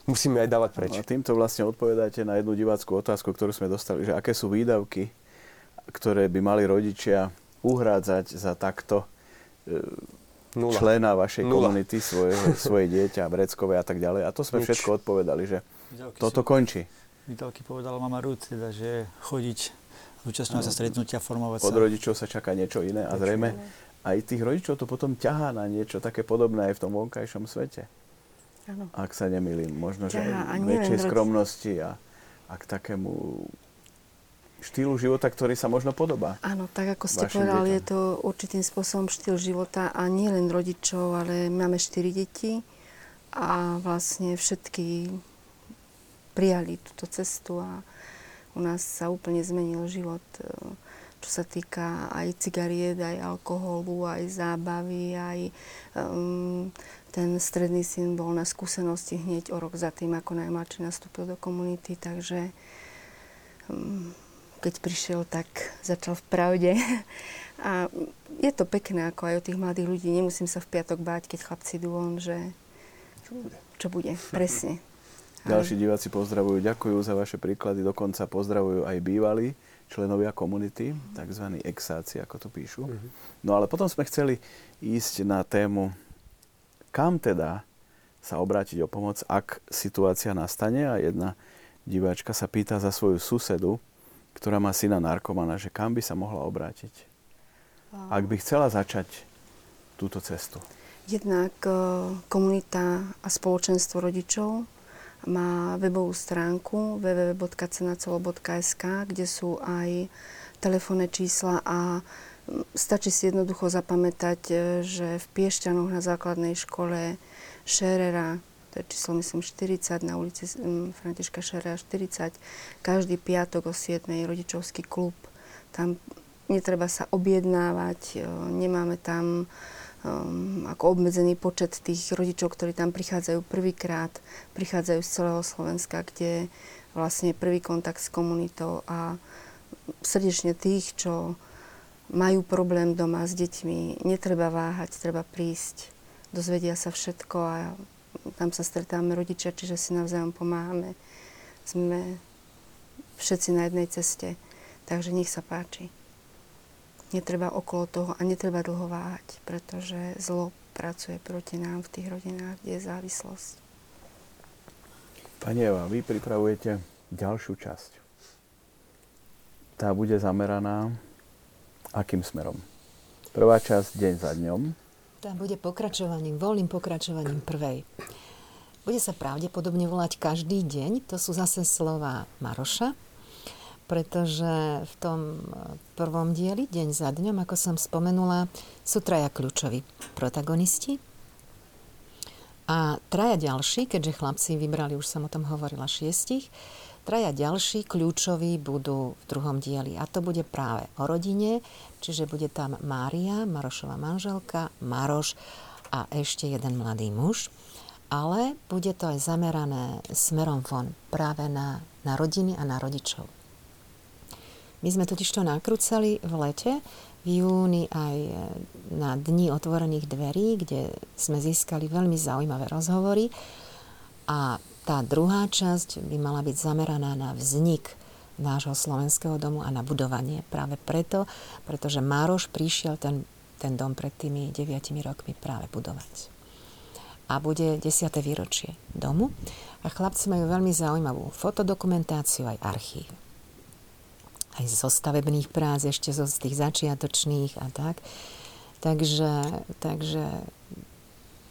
musíme aj dávať preč. No a týmto vlastne odpovedáte na jednu diváckú otázku, ktorú sme dostali, že aké sú výdavky, ktoré by mali rodičia uhrádzať za takto e, Nula. člena vašej Nula. komunity, svoje, svoje dieťa, vreckové a tak ďalej. A to sme Nič. všetko odpovedali, že Výdavky toto sú- končí. Výdavky povedala mama Ruth, teda, že chodiť, zúčastňovať sa stretnutia, formovať Od sa. rodičov sa čaká niečo iné a zrejme aj tých rodičov to potom ťahá na niečo také podobné aj v tom vonkajšom svete. Áno. Ak sa nemýlim, možno, že Ťahá, aj väčšej skromnosti a, a k takému štýlu života, ktorý sa možno podobá. Áno, tak ako ste povedali, je to určitým spôsobom štýl života a nie len rodičov, ale máme štyri deti a vlastne všetky prijali túto cestu a u nás sa úplne zmenil život, e, čo sa týka aj cigariet, aj alkoholu, aj zábavy, aj um, ten stredný syn bol na skúsenosti hneď o rok za tým, ako najmladší nastúpil do komunity, takže um, keď prišiel, tak začal v pravde. A je to pekné, ako aj o tých mladých ľudí. Nemusím sa v piatok báť, keď chlapci idú von, že čo bude, presne. Ale- Ďalší diváci pozdravujú, ďakujú za vaše príklady, dokonca pozdravujú aj bývalí členovia komunity, tzv. exáci, ako to píšu. No ale potom sme chceli ísť na tému, kam teda sa obrátiť o pomoc, ak situácia nastane? A jedna diváčka sa pýta za svoju susedu, ktorá má syna narkomana, že kam by sa mohla obrátiť, ak by chcela začať túto cestu. Jednak e, komunita a spoločenstvo rodičov má webovú stránku www.cenacelo.sk, kde sú aj telefónne čísla a stačí si jednoducho zapamätať, e, že v Piešťanoch na základnej škole Šerera, to je číslo myslím 40, na ulici Františka Šerera 40, každý piatok o 7. rodičovský klub. Tam netreba sa objednávať, e, nemáme tam um, ako obmedzený počet tých rodičov, ktorí tam prichádzajú prvýkrát, prichádzajú z celého Slovenska, kde vlastne je prvý kontakt s komunitou a srdečne tých, čo majú problém doma s deťmi, netreba váhať, treba prísť, dozvedia sa všetko a tam sa stretáme rodičia, čiže si navzájom pomáhame. Sme všetci na jednej ceste, takže nech sa páči. Netreba okolo toho a netreba dlho váhať, pretože zlo pracuje proti nám v tých rodinách, kde je závislosť. Pani Eva, vy pripravujete ďalšiu časť. Tá bude zameraná akým smerom? Prvá časť deň za dňom. Tá bude pokračovaním, voľným pokračovaním prvej. Bude sa pravdepodobne volať každý deň, to sú zase slova Maroša, pretože v tom prvom dieli, deň za dňom, ako som spomenula, sú traja kľúčoví protagonisti. A traja ďalší, keďže chlapci vybrali, už som o tom hovorila, šiestich, traja ďalší kľúčoví budú v druhom dieli. A to bude práve o rodine, čiže bude tam Mária, Marošova manželka, Maroš a ešte jeden mladý muž. Ale bude to aj zamerané smerom von práve na, na rodiny a na rodičov. My sme totiž to nakrúcali v lete, v júni aj na dni otvorených dverí, kde sme získali veľmi zaujímavé rozhovory. A tá druhá časť by mala byť zameraná na vznik nášho slovenského domu a na budovanie. Práve preto, pretože Mároš prišiel ten, ten dom pred tými deviatimi rokmi práve budovať. A bude 10. výročie domu a chlapci majú veľmi zaujímavú fotodokumentáciu aj archív aj zo stavebných prác, ešte zo tých začiatočných a tak. Takže, takže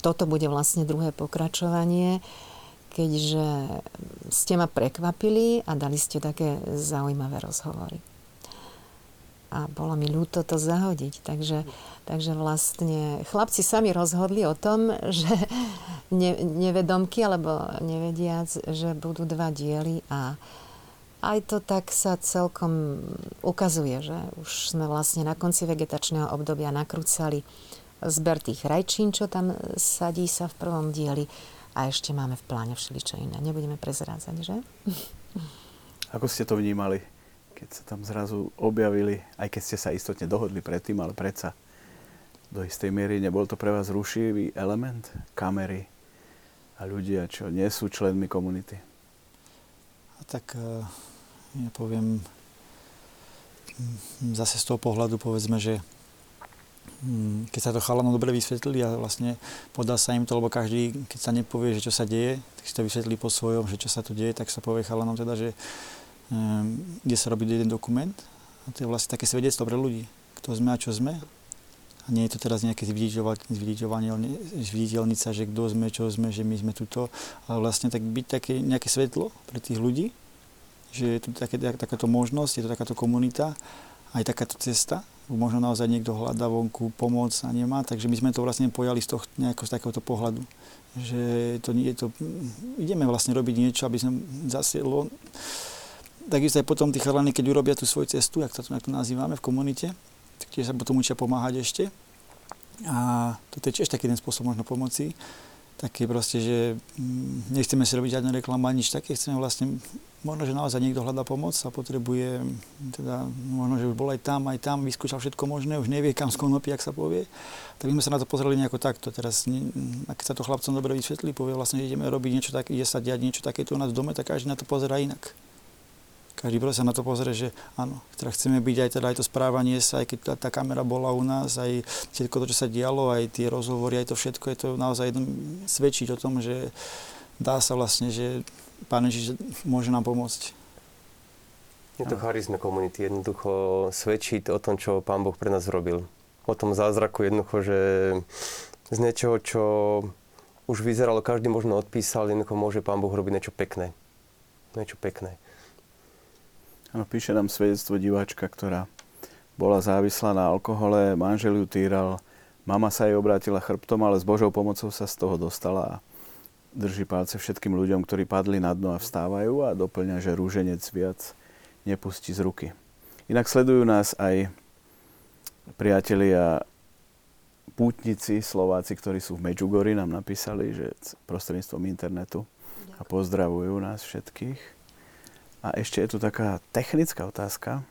toto bude vlastne druhé pokračovanie, keďže ste ma prekvapili a dali ste také zaujímavé rozhovory. A bolo mi ľúto to zahodiť. Takže, takže vlastne chlapci sami rozhodli o tom, že ne, nevedomky alebo nevediac, že budú dva diely a, aj to tak sa celkom ukazuje, že už sme vlastne na konci vegetačného obdobia nakrúcali zber tých rajčín, čo tam sadí sa v prvom dieli a ešte máme v pláne všeličo iné. Nebudeme prezrádzať, že? Ako ste to vnímali, keď sa tam zrazu objavili, aj keď ste sa istotne dohodli predtým, ale predsa do istej miery nebol to pre vás rušivý element? Kamery a ľudia, čo nie sú členmi komunity? A tak eh, ja poviem zase z toho pohľadu povedzme, že keď sa to chalanom dobre vysvetlili a vlastne podá sa im to, lebo každý, keď sa nepovie, že čo sa deje, tak si to vysvetlí po svojom, že čo sa tu deje, tak sa povie chalanom teda, že um, ide sa robiť jeden dokument a to je vlastne také svedectvo pre ľudí, kto sme a čo sme. A nie je to teraz nejaké zviditeľnica, že kto sme, čo sme, že my sme tuto, ale vlastne tak byť také nejaké svetlo pre tých ľudí, že je tu také, takáto možnosť, je to takáto komunita, aj takáto cesta. Možno naozaj niekto hľadá vonku pomoc a nemá, takže my sme to vlastne pojali z, toho, nejako z takéhoto pohľadu. Že to nie je to, ideme vlastne robiť niečo, aby sme zasiedlo. Takisto aj potom tí chalani, keď urobia tú svoju cestu, jak to, jak to nazývame v komunite, tak tiež sa potom učia pomáhať ešte. A toto je tiež taký jeden spôsob možno pomoci také proste, že mm, nechceme si robiť žiadne reklamu ani nič také, chceme vlastne, možno, že naozaj niekto hľadá pomoc a potrebuje, teda možno, že už bol aj tam, aj tam, vyskúšal všetko možné, už nevie, kam skonopí, ak sa povie. Tak my sme sa na to pozreli nejako takto. Teraz, keď sa to chlapcom dobre vysvetlí, povie vlastne, že ideme robiť niečo také, ide sa diať niečo takéto u nás v dome, tak každý na to pozera inak každý sa na to pozrie, že áno, teda chceme byť aj, teda aj to správanie sa, aj keď tá, tá kamera bola u nás, aj všetko to, čo sa dialo, aj tie rozhovory, aj to všetko, je to naozaj jedno, svedčiť o tom, že dá sa vlastne, že Pán Ježiš môže nám pomôcť. Je to charizma komunity, jednoducho svedčí o tom, čo Pán Boh pre nás robil. O tom zázraku jednoducho, že z niečoho, čo už vyzeralo, každý možno odpísal, jednoducho môže Pán Boh robiť niečo pekné. Niečo pekné. Píše nám svedectvo diváčka, ktorá bola závislá na alkohole, manžel ju týral, mama sa jej obrátila chrbtom, ale s Božou pomocou sa z toho dostala a drží palce všetkým ľuďom, ktorí padli na dno a vstávajú a doplňa, že rúženec viac nepustí z ruky. Inak sledujú nás aj priatelia pútnici Slováci, ktorí sú v Medjugorji, nám napísali, že prostredníctvom internetu a pozdravujú nás všetkých. A ešte je tu taká technická otázka.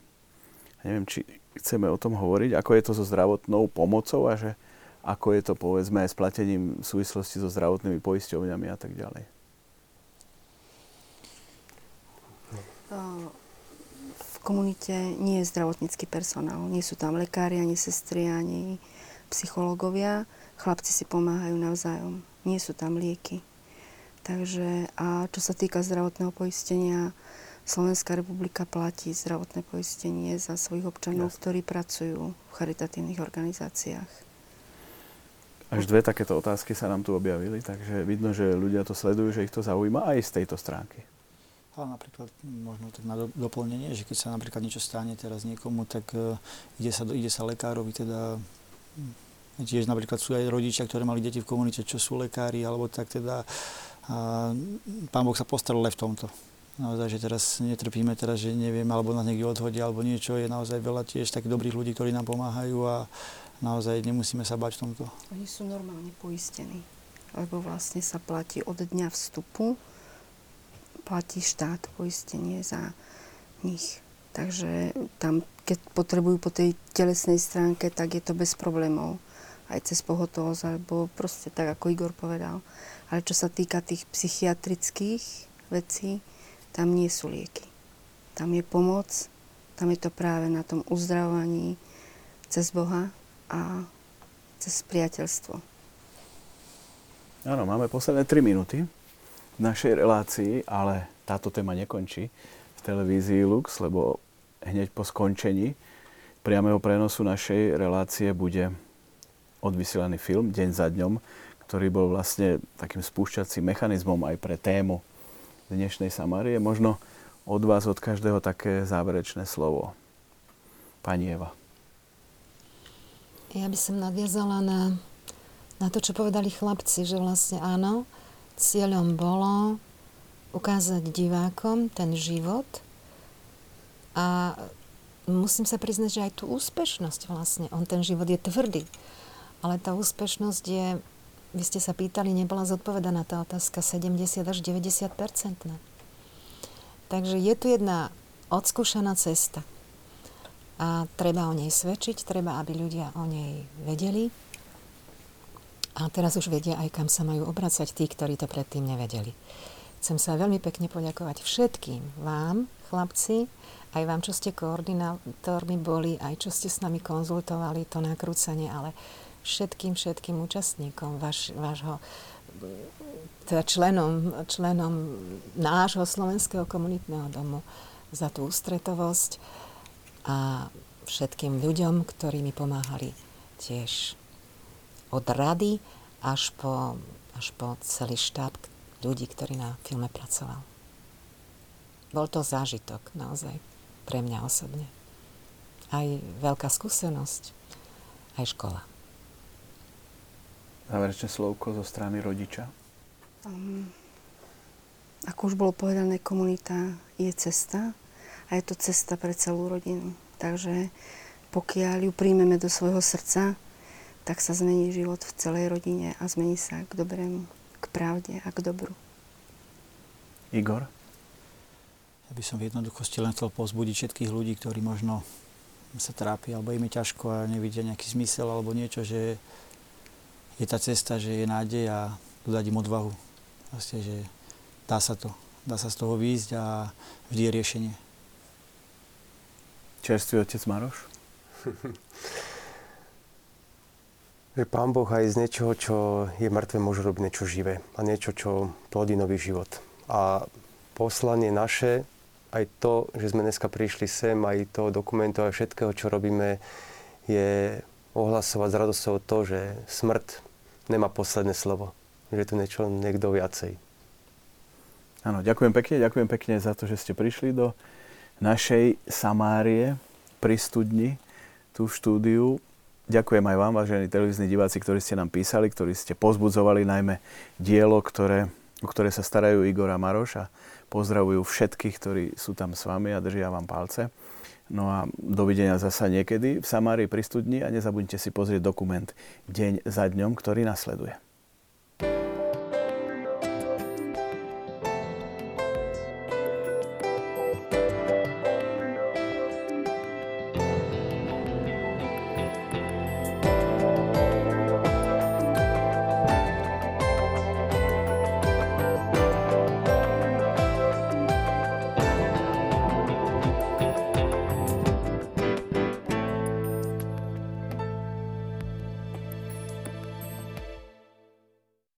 Neviem, či chceme o tom hovoriť, ako je to so zdravotnou pomocou a že ako je to povedzme aj s platením v súvislosti so zdravotnými poisťovňami a tak ďalej. V komunite nie je zdravotnícky personál. Nie sú tam lekári, ani sestry, ani psychológovia. Chlapci si pomáhajú navzájom. Nie sú tam lieky. Takže a čo sa týka zdravotného poistenia, Slovenská republika platí zdravotné poistenie za svojich občanov, Jasne. ktorí pracujú v charitatívnych organizáciách. Až dve takéto otázky sa nám tu objavili, takže vidno, že ľudia to sledujú, že ich to zaujíma aj z tejto stránky. Ale napríklad možno tak na do- doplnenie, že keď sa napríklad niečo stane teraz niekomu, tak e, ide sa, ide sa lekárovi, teda hm, tiež napríklad sú aj rodičia, ktorí mali deti v komunite, čo sú lekári, alebo tak teda a pán Boh sa postaral aj v tomto. Naozaj, že teraz netrpíme teraz, že neviem, alebo nás niekde odhodia, alebo niečo, je naozaj veľa tiež takých dobrých ľudí, ktorí nám pomáhajú a naozaj nemusíme sa bať v tomto. Oni sú normálne poistení, lebo vlastne sa platí od dňa vstupu, platí štát poistenie za nich. Takže tam, keď potrebujú po tej telesnej stránke, tak je to bez problémov. Aj cez pohotovosť, alebo proste tak, ako Igor povedal. Ale čo sa týka tých psychiatrických vecí, tam nie sú lieky. Tam je pomoc, tam je to práve na tom uzdravovaní cez Boha a cez priateľstvo. Áno, máme posledné 3 minúty v našej relácii, ale táto téma nekončí v televízii Lux, lebo hneď po skončení priameho prenosu našej relácie bude odvysielaný film Deň za dňom, ktorý bol vlastne takým spúšťacím mechanizmom aj pre tému dnešnej Samárie. Možno od vás, od každého také záverečné slovo. Pani Eva. Ja by som nadviazala na, na to, čo povedali chlapci, že vlastne áno, cieľom bolo ukázať divákom ten život a musím sa priznať, že aj tú úspešnosť vlastne, on ten život je tvrdý, ale tá úspešnosť je, vy ste sa pýtali, nebola zodpovedaná tá otázka 70 až 90 percentná. Takže je tu jedna odskúšaná cesta. A treba o nej svedčiť, treba, aby ľudia o nej vedeli. A teraz už vedia aj, kam sa majú obracať tí, ktorí to predtým nevedeli. Chcem sa veľmi pekne poďakovať všetkým vám, chlapci, aj vám, čo ste koordinátormi boli, aj čo ste s nami konzultovali to nakrúcanie, ale všetkým, všetkým účastníkom vaš, vášho teda členom, členom nášho slovenského komunitného domu za tú ústretovosť a všetkým ľuďom, ktorí mi pomáhali tiež od rady až po, až po celý štáb ľudí, ktorí na filme pracoval. Bol to zážitok naozaj pre mňa osobne. Aj veľká skúsenosť, aj škola. Záverečné slovko zo strany rodiča. Um, ako už bolo povedané, komunita je cesta a je to cesta pre celú rodinu. Takže pokiaľ ju príjmeme do svojho srdca, tak sa zmení život v celej rodine a zmení sa k dobrému, k pravde a k dobru. Igor? Ja by som v jednoduchosti len chcel povzbudiť všetkých ľudí, ktorí možno sa trápia alebo im je ťažko a nevidia nejaký zmysel alebo niečo, že je tá cesta, že je nádej a dodať im odvahu. Proste, že dá sa to. Dá sa z toho výjsť a vždy je riešenie. Čerstvý otec Maroš? Že Pán Boh aj z niečoho, čo je mŕtve, môže robiť niečo živé a niečo, čo plodí nový život. A poslanie naše, aj to, že sme dneska prišli sem, aj to dokumentu, aj všetkého, čo robíme, je ohlasovať s radosťou to, že smrť nemá posledné slovo. Že je tu niečo niekto viacej. Áno, ďakujem pekne, ďakujem pekne za to, že ste prišli do našej Samárie pri studni, tu v štúdiu. Ďakujem aj vám, vážení televízni diváci, ktorí ste nám písali, ktorí ste pozbudzovali najmä dielo, ktoré, o ktoré sa starajú Igor a Maroš a pozdravujú všetkých, ktorí sú tam s vami a držia vám palce. No a dovidenia zasa niekedy v Samárii pri studni a nezabudnite si pozrieť dokument Deň za dňom, ktorý nasleduje.